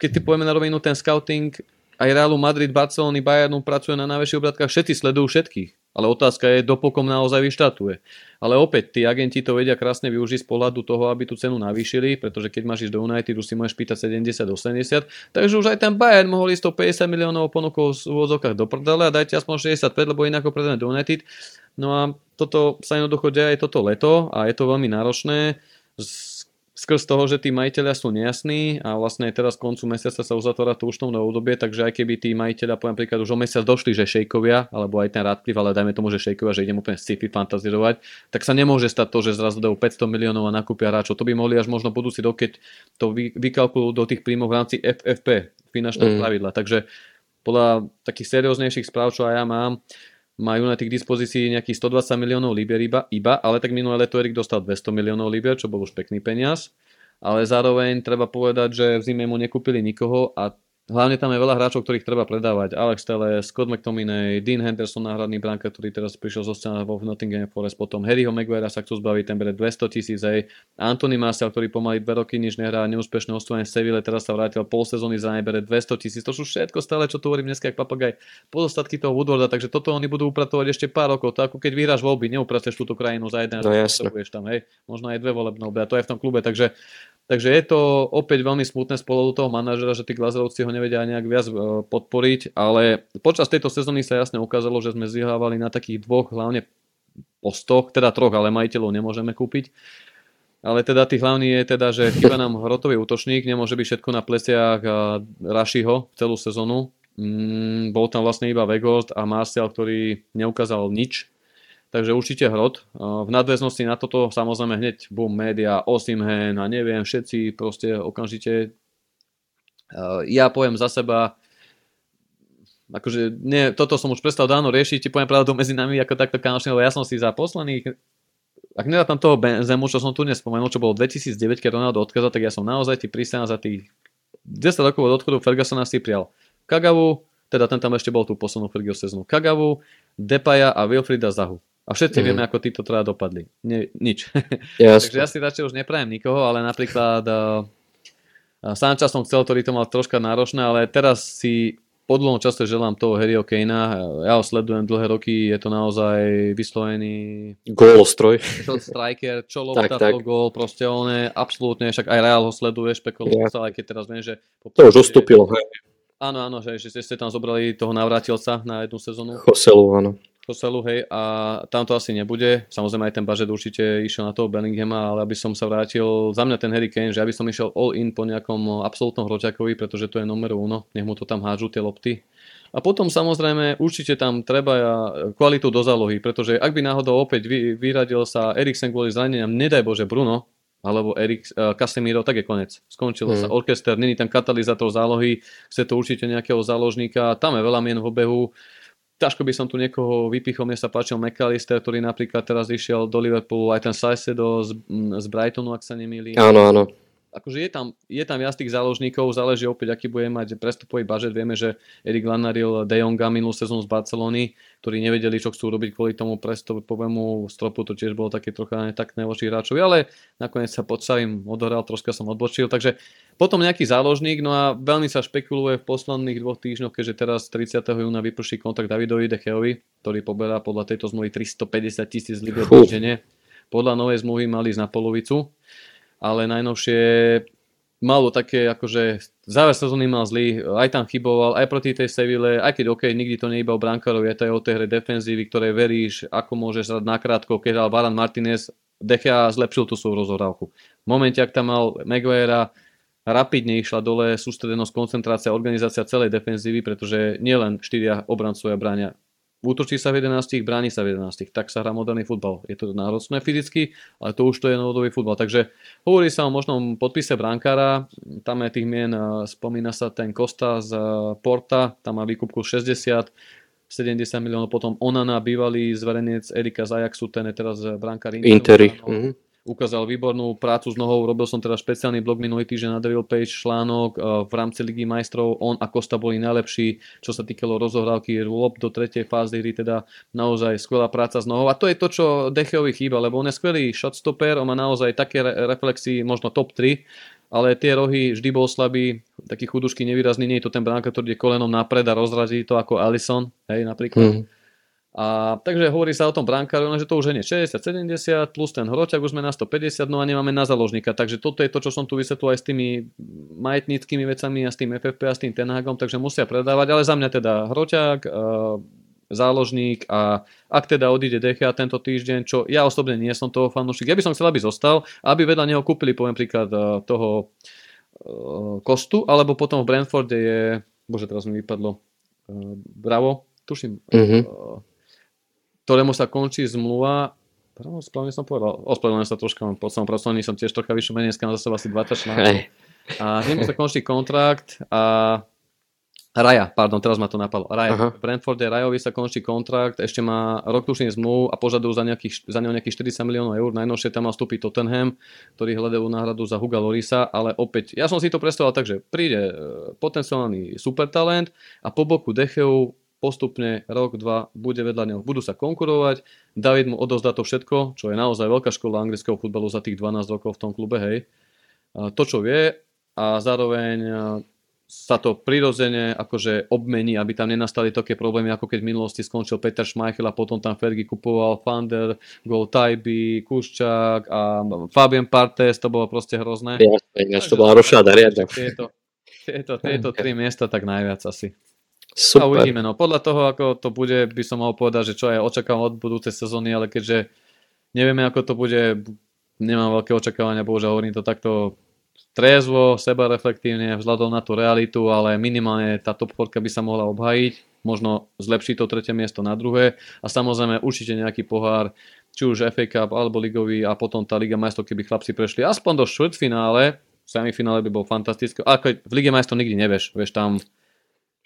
keď ty povieme na rovinu ten scouting, aj Realu Madrid, Barcelony, Bayernu pracuje na najväčších obratkách, všetci sledujú všetkých. Ale otázka je, dopokom naozaj vyštatuje. Ale opäť, tí agenti to vedia krásne využiť z pohľadu toho, aby tú cenu navýšili, pretože keď máš ísť do United, už si môžeš pýtať 70-80, takže už aj ten Bayern mohol ísť 150 miliónov ponukou v úvodzokách do prdele a dajte aspoň 65, lebo inak ho predáme do United. No a toto sa jednoducho deje aj toto leto a je to veľmi náročné skrz toho, že tí majiteľia sú nejasní a vlastne teraz koncu mesiaca sa uzatvára to účtovné obdobie, takže aj keby tí majiteľia, poviem príklad, už o mesiac došli, že šejkovia, alebo aj ten Radcliffe, ale dajme tomu, že šejkovia, že idem úplne sci-fi fantazírovať, tak sa nemôže stať to, že zrazu dajú 500 miliónov a nakúpia hráčov. To by mohli až možno budúci rok, keď to vy, vykalkulujú do tých príjmov v rámci FFP, finančného mm. pravidla. Takže podľa takých serióznejších správ, čo aj ja mám, majú na tých dispozícii nejakých 120 miliónov libier iba, iba, ale tak minulé leto Erik dostal 200 miliónov libier, čo bol už pekný peniaz. Ale zároveň treba povedať, že v zime mu nekúpili nikoho a Hlavne tam je veľa hráčov, ktorých treba predávať. Alex Tele, Scott McTominay, Dean Henderson, náhradný bránka, ktorý teraz prišiel zo scéna vo Nottingham Forest, potom Harryho Maguire sa chcú zbaviť, ten bere 200 tisíc aj Anthony Martial, ktorý pomaly dve roky nič nehrá, neúspešné osvojenie Seville, teraz sa vrátil pol sezóny za bere 200 tisíc. To sú všetko stále, čo tu hovorím dneska, ako papagaj, pozostatky toho Woodwarda, takže toto oni budú upratovať ešte pár rokov. To ako keď vyhráš voľby, neupratuješ túto krajinu za jeden, no, tam, hej. Možno aj dve volebné a to je v tom klube, takže Takže je to opäť veľmi smutné z toho manažera, že tí Glazerovci ho nevedia nejak viac e, podporiť, ale počas tejto sezóny sa jasne ukázalo, že sme zlyhávali na takých dvoch hlavne postoch, teda troch, ale majiteľov nemôžeme kúpiť. Ale teda tých hlavný je teda, že chyba nám hrotový útočník, nemôže byť všetko na pleciach Rašiho celú sezónu. Mm, bol tam vlastne iba Vegost a Martial, ktorý neukázal nič Takže určite hrot. V nadväznosti na toto samozrejme hneď boom, média, Osimhen a neviem, všetci proste okamžite ja poviem za seba, akože nie, toto som už prestal dávno riešiť, ti poviem pravdu medzi nami ako takto kamošne, lebo ja som si za posledných ak nedá tam toho Benzemu, čo som tu nespomenul, čo bolo 2009, keď Ronaldo odkázal, tak ja som naozaj ti prísahám za tých 10 rokov od odchodu Fergusona si prial Kagavu, teda ten tam ešte bol tú poslednú Ferguson Kagavu, Depaja a Wilfrida Zahu. A všetci mm. vieme, ako títo teda dopadli. Nie, nič. Yes. Takže ja si radšej už neprajem nikoho, ale napríklad uh, Sanchez som chcel, ktorý to mal troška náročné, ale teraz si po dlhom čase želám toho Harryho Kanea. Ja ho sledujem dlhé roky, je to naozaj vyslovený Gólostroj. striker, čo lopta, to gól, proste on je absolútne, však aj Real ho sleduje, špekuloval sa, aj keď teraz viem, že... To už ustúpilo. Áno, áno, že, že ste tam zobrali toho navrátilca na jednu sezónu. Choselu, áno. Choselu, hej, a tam to asi nebude. Samozrejme aj ten budget určite išiel na toho Bellinghama, ale aby som sa vrátil, za mňa ten Harry Kane, že aby som išiel all in po nejakom absolútnom hroťakovi, pretože to je numero uno, nech mu to tam hádžu tie lopty. A potom samozrejme určite tam treba kvalitu do zálohy, pretože ak by náhodou opäť vy, vyradil sa Eriksen kvôli zraneniam, nedaj Bože Bruno, alebo Erik, uh, Casemiro, tak je konec. Skončilo mm. sa orchester, není tam katalizátor zálohy, chce to určite nejakého záložníka, tam je veľa mien v obehu ťažko by som tu niekoho vypichol, mne sa páčil McAllister, ktorý napríklad teraz išiel do Liverpoolu, aj ten Saisedo z, z Brightonu, ak sa nemýlim. Áno, áno akože je tam, je tam viac tých záložníkov, záleží opäť, aký bude mať prestupový budget. Vieme, že Erik Lanaril De Jonga minulú sezónu z Barcelony, ktorí nevedeli, čo chcú robiť kvôli tomu prestupovému stropu, to tiež bolo také trocha netakné voči hráčovi, ale nakoniec sa pod im odohral, troška som odbočil, takže potom nejaký záložník, no a veľmi sa špekuluje v posledných dvoch týždňoch, keďže teraz 30. júna vyprší kontrakt Davidovi Decheovi, ktorý poberá podľa tejto zmluvy 350 tisíc liber Podľa novej zmluvy mali ísť na polovicu ale najnovšie malo také, akože záver sezóny mal zlý, aj tam chyboval, aj proti tej Seville, aj keď OK, nikdy to nie iba o brankárovi, je to aj o tej hre defenzívy, ktoré veríš, ako môžeš hrať nakrátko, keď hral Baran Martinez, Dechea zlepšil tú svoju rozhrávku. V momente, ak tam mal Maguire, rapidne išla dole sústredenosť, koncentrácia, organizácia celej defenzívy, pretože nielen štyria obrancovia bránia útočí sa v 11, bráni sa v 11. Tak sa hrá moderný futbal. Je to náročné fyzicky, ale to už to je novodobý futbal. Takže hovorí sa o možnom podpise brankára. Tam je tých mien, spomína sa ten Costa z Porta, tam má výkupku 60 70 miliónov, potom Onana, bývalý zverejnec Erika Zajaxu, ten je teraz brankár Interi. Mm-hmm ukázal výbornú prácu s nohou. Robil som teda špeciálny blog minulý týždeň na Devil Page článok eh, v rámci Ligy majstrov. On a Kosta boli najlepší, čo sa týkalo rozohrávky lob do tretej fázy hry, teda naozaj skvelá práca s nohou. A to je to, čo Decheovi chýba, lebo on je skvelý shotstopper, on má naozaj také re- reflexy, možno top 3, ale tie rohy vždy bol slabý, taký chudušky nevýrazný, nie je to ten bránka, ktorý je kolenom napred a rozrazí to ako Allison, hej, napríklad. Mm. A, takže hovorí sa o tom brankáru, že to už je 60-70 plus ten hroťak, už sme na 150, no a nemáme na založníka. Takže toto je to, čo som tu vysvetlil aj s tými majetníckými vecami a s tým FFP a s tým Tenhagom, takže musia predávať, ale za mňa teda hroťak, záložník a ak teda odíde Dechia tento týždeň, čo ja osobne nie som toho fanúšik, ja by som chcel, aby zostal, aby vedľa neho kúpili, poviem príklad, toho Kostu, alebo potom v Brentforde je, bože teraz mi vypadlo, Bravo, tuším, uh-huh ktorému sa končí zmluva Ospravedlňujem som povedal, ospravedlňujem sa troška, po som pracovný som tiež trocha vyššie menej, mám zase asi 20 článkov. A nemu sa končí kontrakt a Raja, pardon, teraz ma to napadlo. Raja. Aha. V Brentforde Rajovi sa končí kontrakt, ešte má rok tušný zmluv a požadujú za, nejakých, za neho nejakých 40 miliónov eur. Najnovšie tam má vstúpiť Tottenham, ktorý hľadajú náhradu za Huga Lorisa, ale opäť, ja som si to predstavoval tak, že príde e, potenciálny supertalent a po boku Decheu postupne rok, dva bude vedľa neho. Budú sa konkurovať, David mu odozdá to všetko, čo je naozaj veľká škola anglického futbalu za tých 12 rokov v tom klube, hej. To, čo vie a zároveň sa to prirodzene akože obmení, aby tam nenastali také problémy, ako keď v minulosti skončil Peter Schmeichel a potom tam Fergie kupoval Fander, Go Tajby, Kuščák a Fabien Partes, to bolo proste hrozné. Jasne, to bola rošáda riadne. Tieto, tieto, tieto tri miesta tak najviac asi. Super. A uvidíme, no. Podľa toho, ako to bude, by som mohol povedať, že čo aj očakávam od budúcej sezóny, ale keďže nevieme, ako to bude, nemám veľké očakávania, bohužiaľ hovorím to takto trezvo, sebareflektívne, vzhľadom na tú realitu, ale minimálne tá top 4 by sa mohla obhajiť, možno zlepšiť to tretie miesto na druhé. A samozrejme určite nejaký pohár, či už FA Cup alebo ligový a potom tá Liga majstrov, keby chlapci prešli aspoň do štvrtfinále, v semifinále by bol fantastické, ako v Lige majstrov nikdy nevieš, vieš tam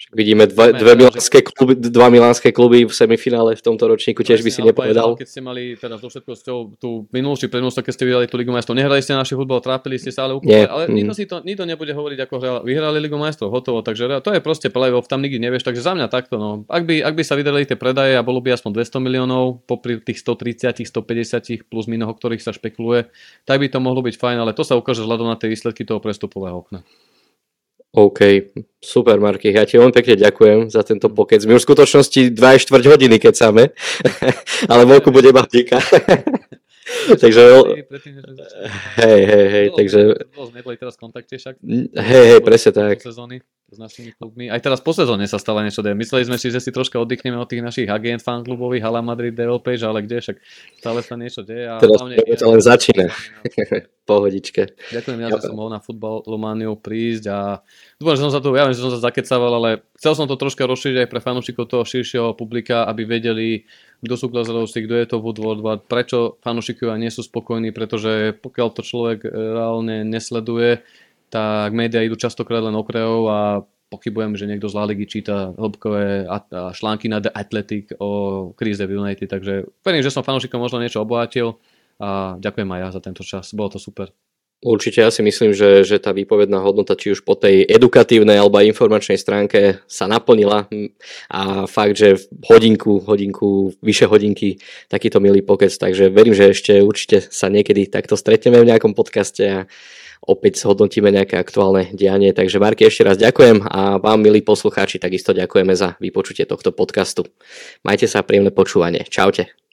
však vidíme dva, dve milánske kluby, dva milánske kluby v semifinále v tomto ročníku, tiež by si nepovedal. Keď ste mali teraz do všetko tú minulú či prednú, keď ste vyhrali tú Ligu majstrov, nehrali ste naši futbal, trápili ste sa, ale úplne, Nie. ale mm. nikto, si to, nikto nebude hovoriť ako hral, vyhrali Ligu majstrov, hotovo, takže to je proste playoff, tam nikdy nevieš, takže za mňa takto, no. Ak by, ak by sa vydali tie predaje a bolo by aspoň 200 miliónov popri tých 130, 150 plus minus, o ktorých sa špekuluje, tak by to mohlo byť fajn, ale to sa ukáže vzhľadom na tie výsledky toho prestupového okna. OK, super Marky, ja ti veľmi pekne ďakujem za tento pokec. My už v skutočnosti 2 štvrť hodiny kecáme, ale voľku bude iba hodinka. takže... Hej, hej, hej, takže... Neboli teraz v kontakte však? Hej, hej, presne tak. Sezóny s našimi klubmi. Aj teraz po sezóne sa stalo niečo. Mysleli sme si, že si troška oddychneme od tých našich agent fanklubových, Hala Madrid, Devil Page, ale kde však stále sa niečo deje. A teraz hlavne, to len začína. Pohodičke. Ďakujem, ja, že som mohol na futbal Lomániu prísť a dúfam, že som sa tu, ja viem, že som sa zakecával, ale chcel som to troška rozšíriť aj pre fanúšikov toho širšieho publika, aby vedeli, kto sú Glazerovci, kto je to Woodward, prečo fanúšikovia nie sú spokojní, pretože pokiaľ to človek reálne nesleduje, tak médiá idú častokrát len okrajov a pochybujem, že niekto z La číta hĺbkové články na The Athletic o kríze v United, takže verím, že som fanúšikom možno niečo obohatil a ďakujem aj ja za tento čas, bolo to super. Určite ja si myslím, že, že tá výpovedná hodnota či už po tej edukatívnej alebo informačnej stránke sa naplnila. A fakt, že hodinku, hodinku, vyše hodinky takýto milý pokec, takže verím, že ešte určite sa niekedy takto stretneme v nejakom podcaste a opäť zhodnotíme nejaké aktuálne dianie. Takže Marky, ešte raz ďakujem a vám, milí poslucháči, takisto ďakujeme za vypočutie tohto podcastu. Majte sa príjemné počúvanie. Čaute.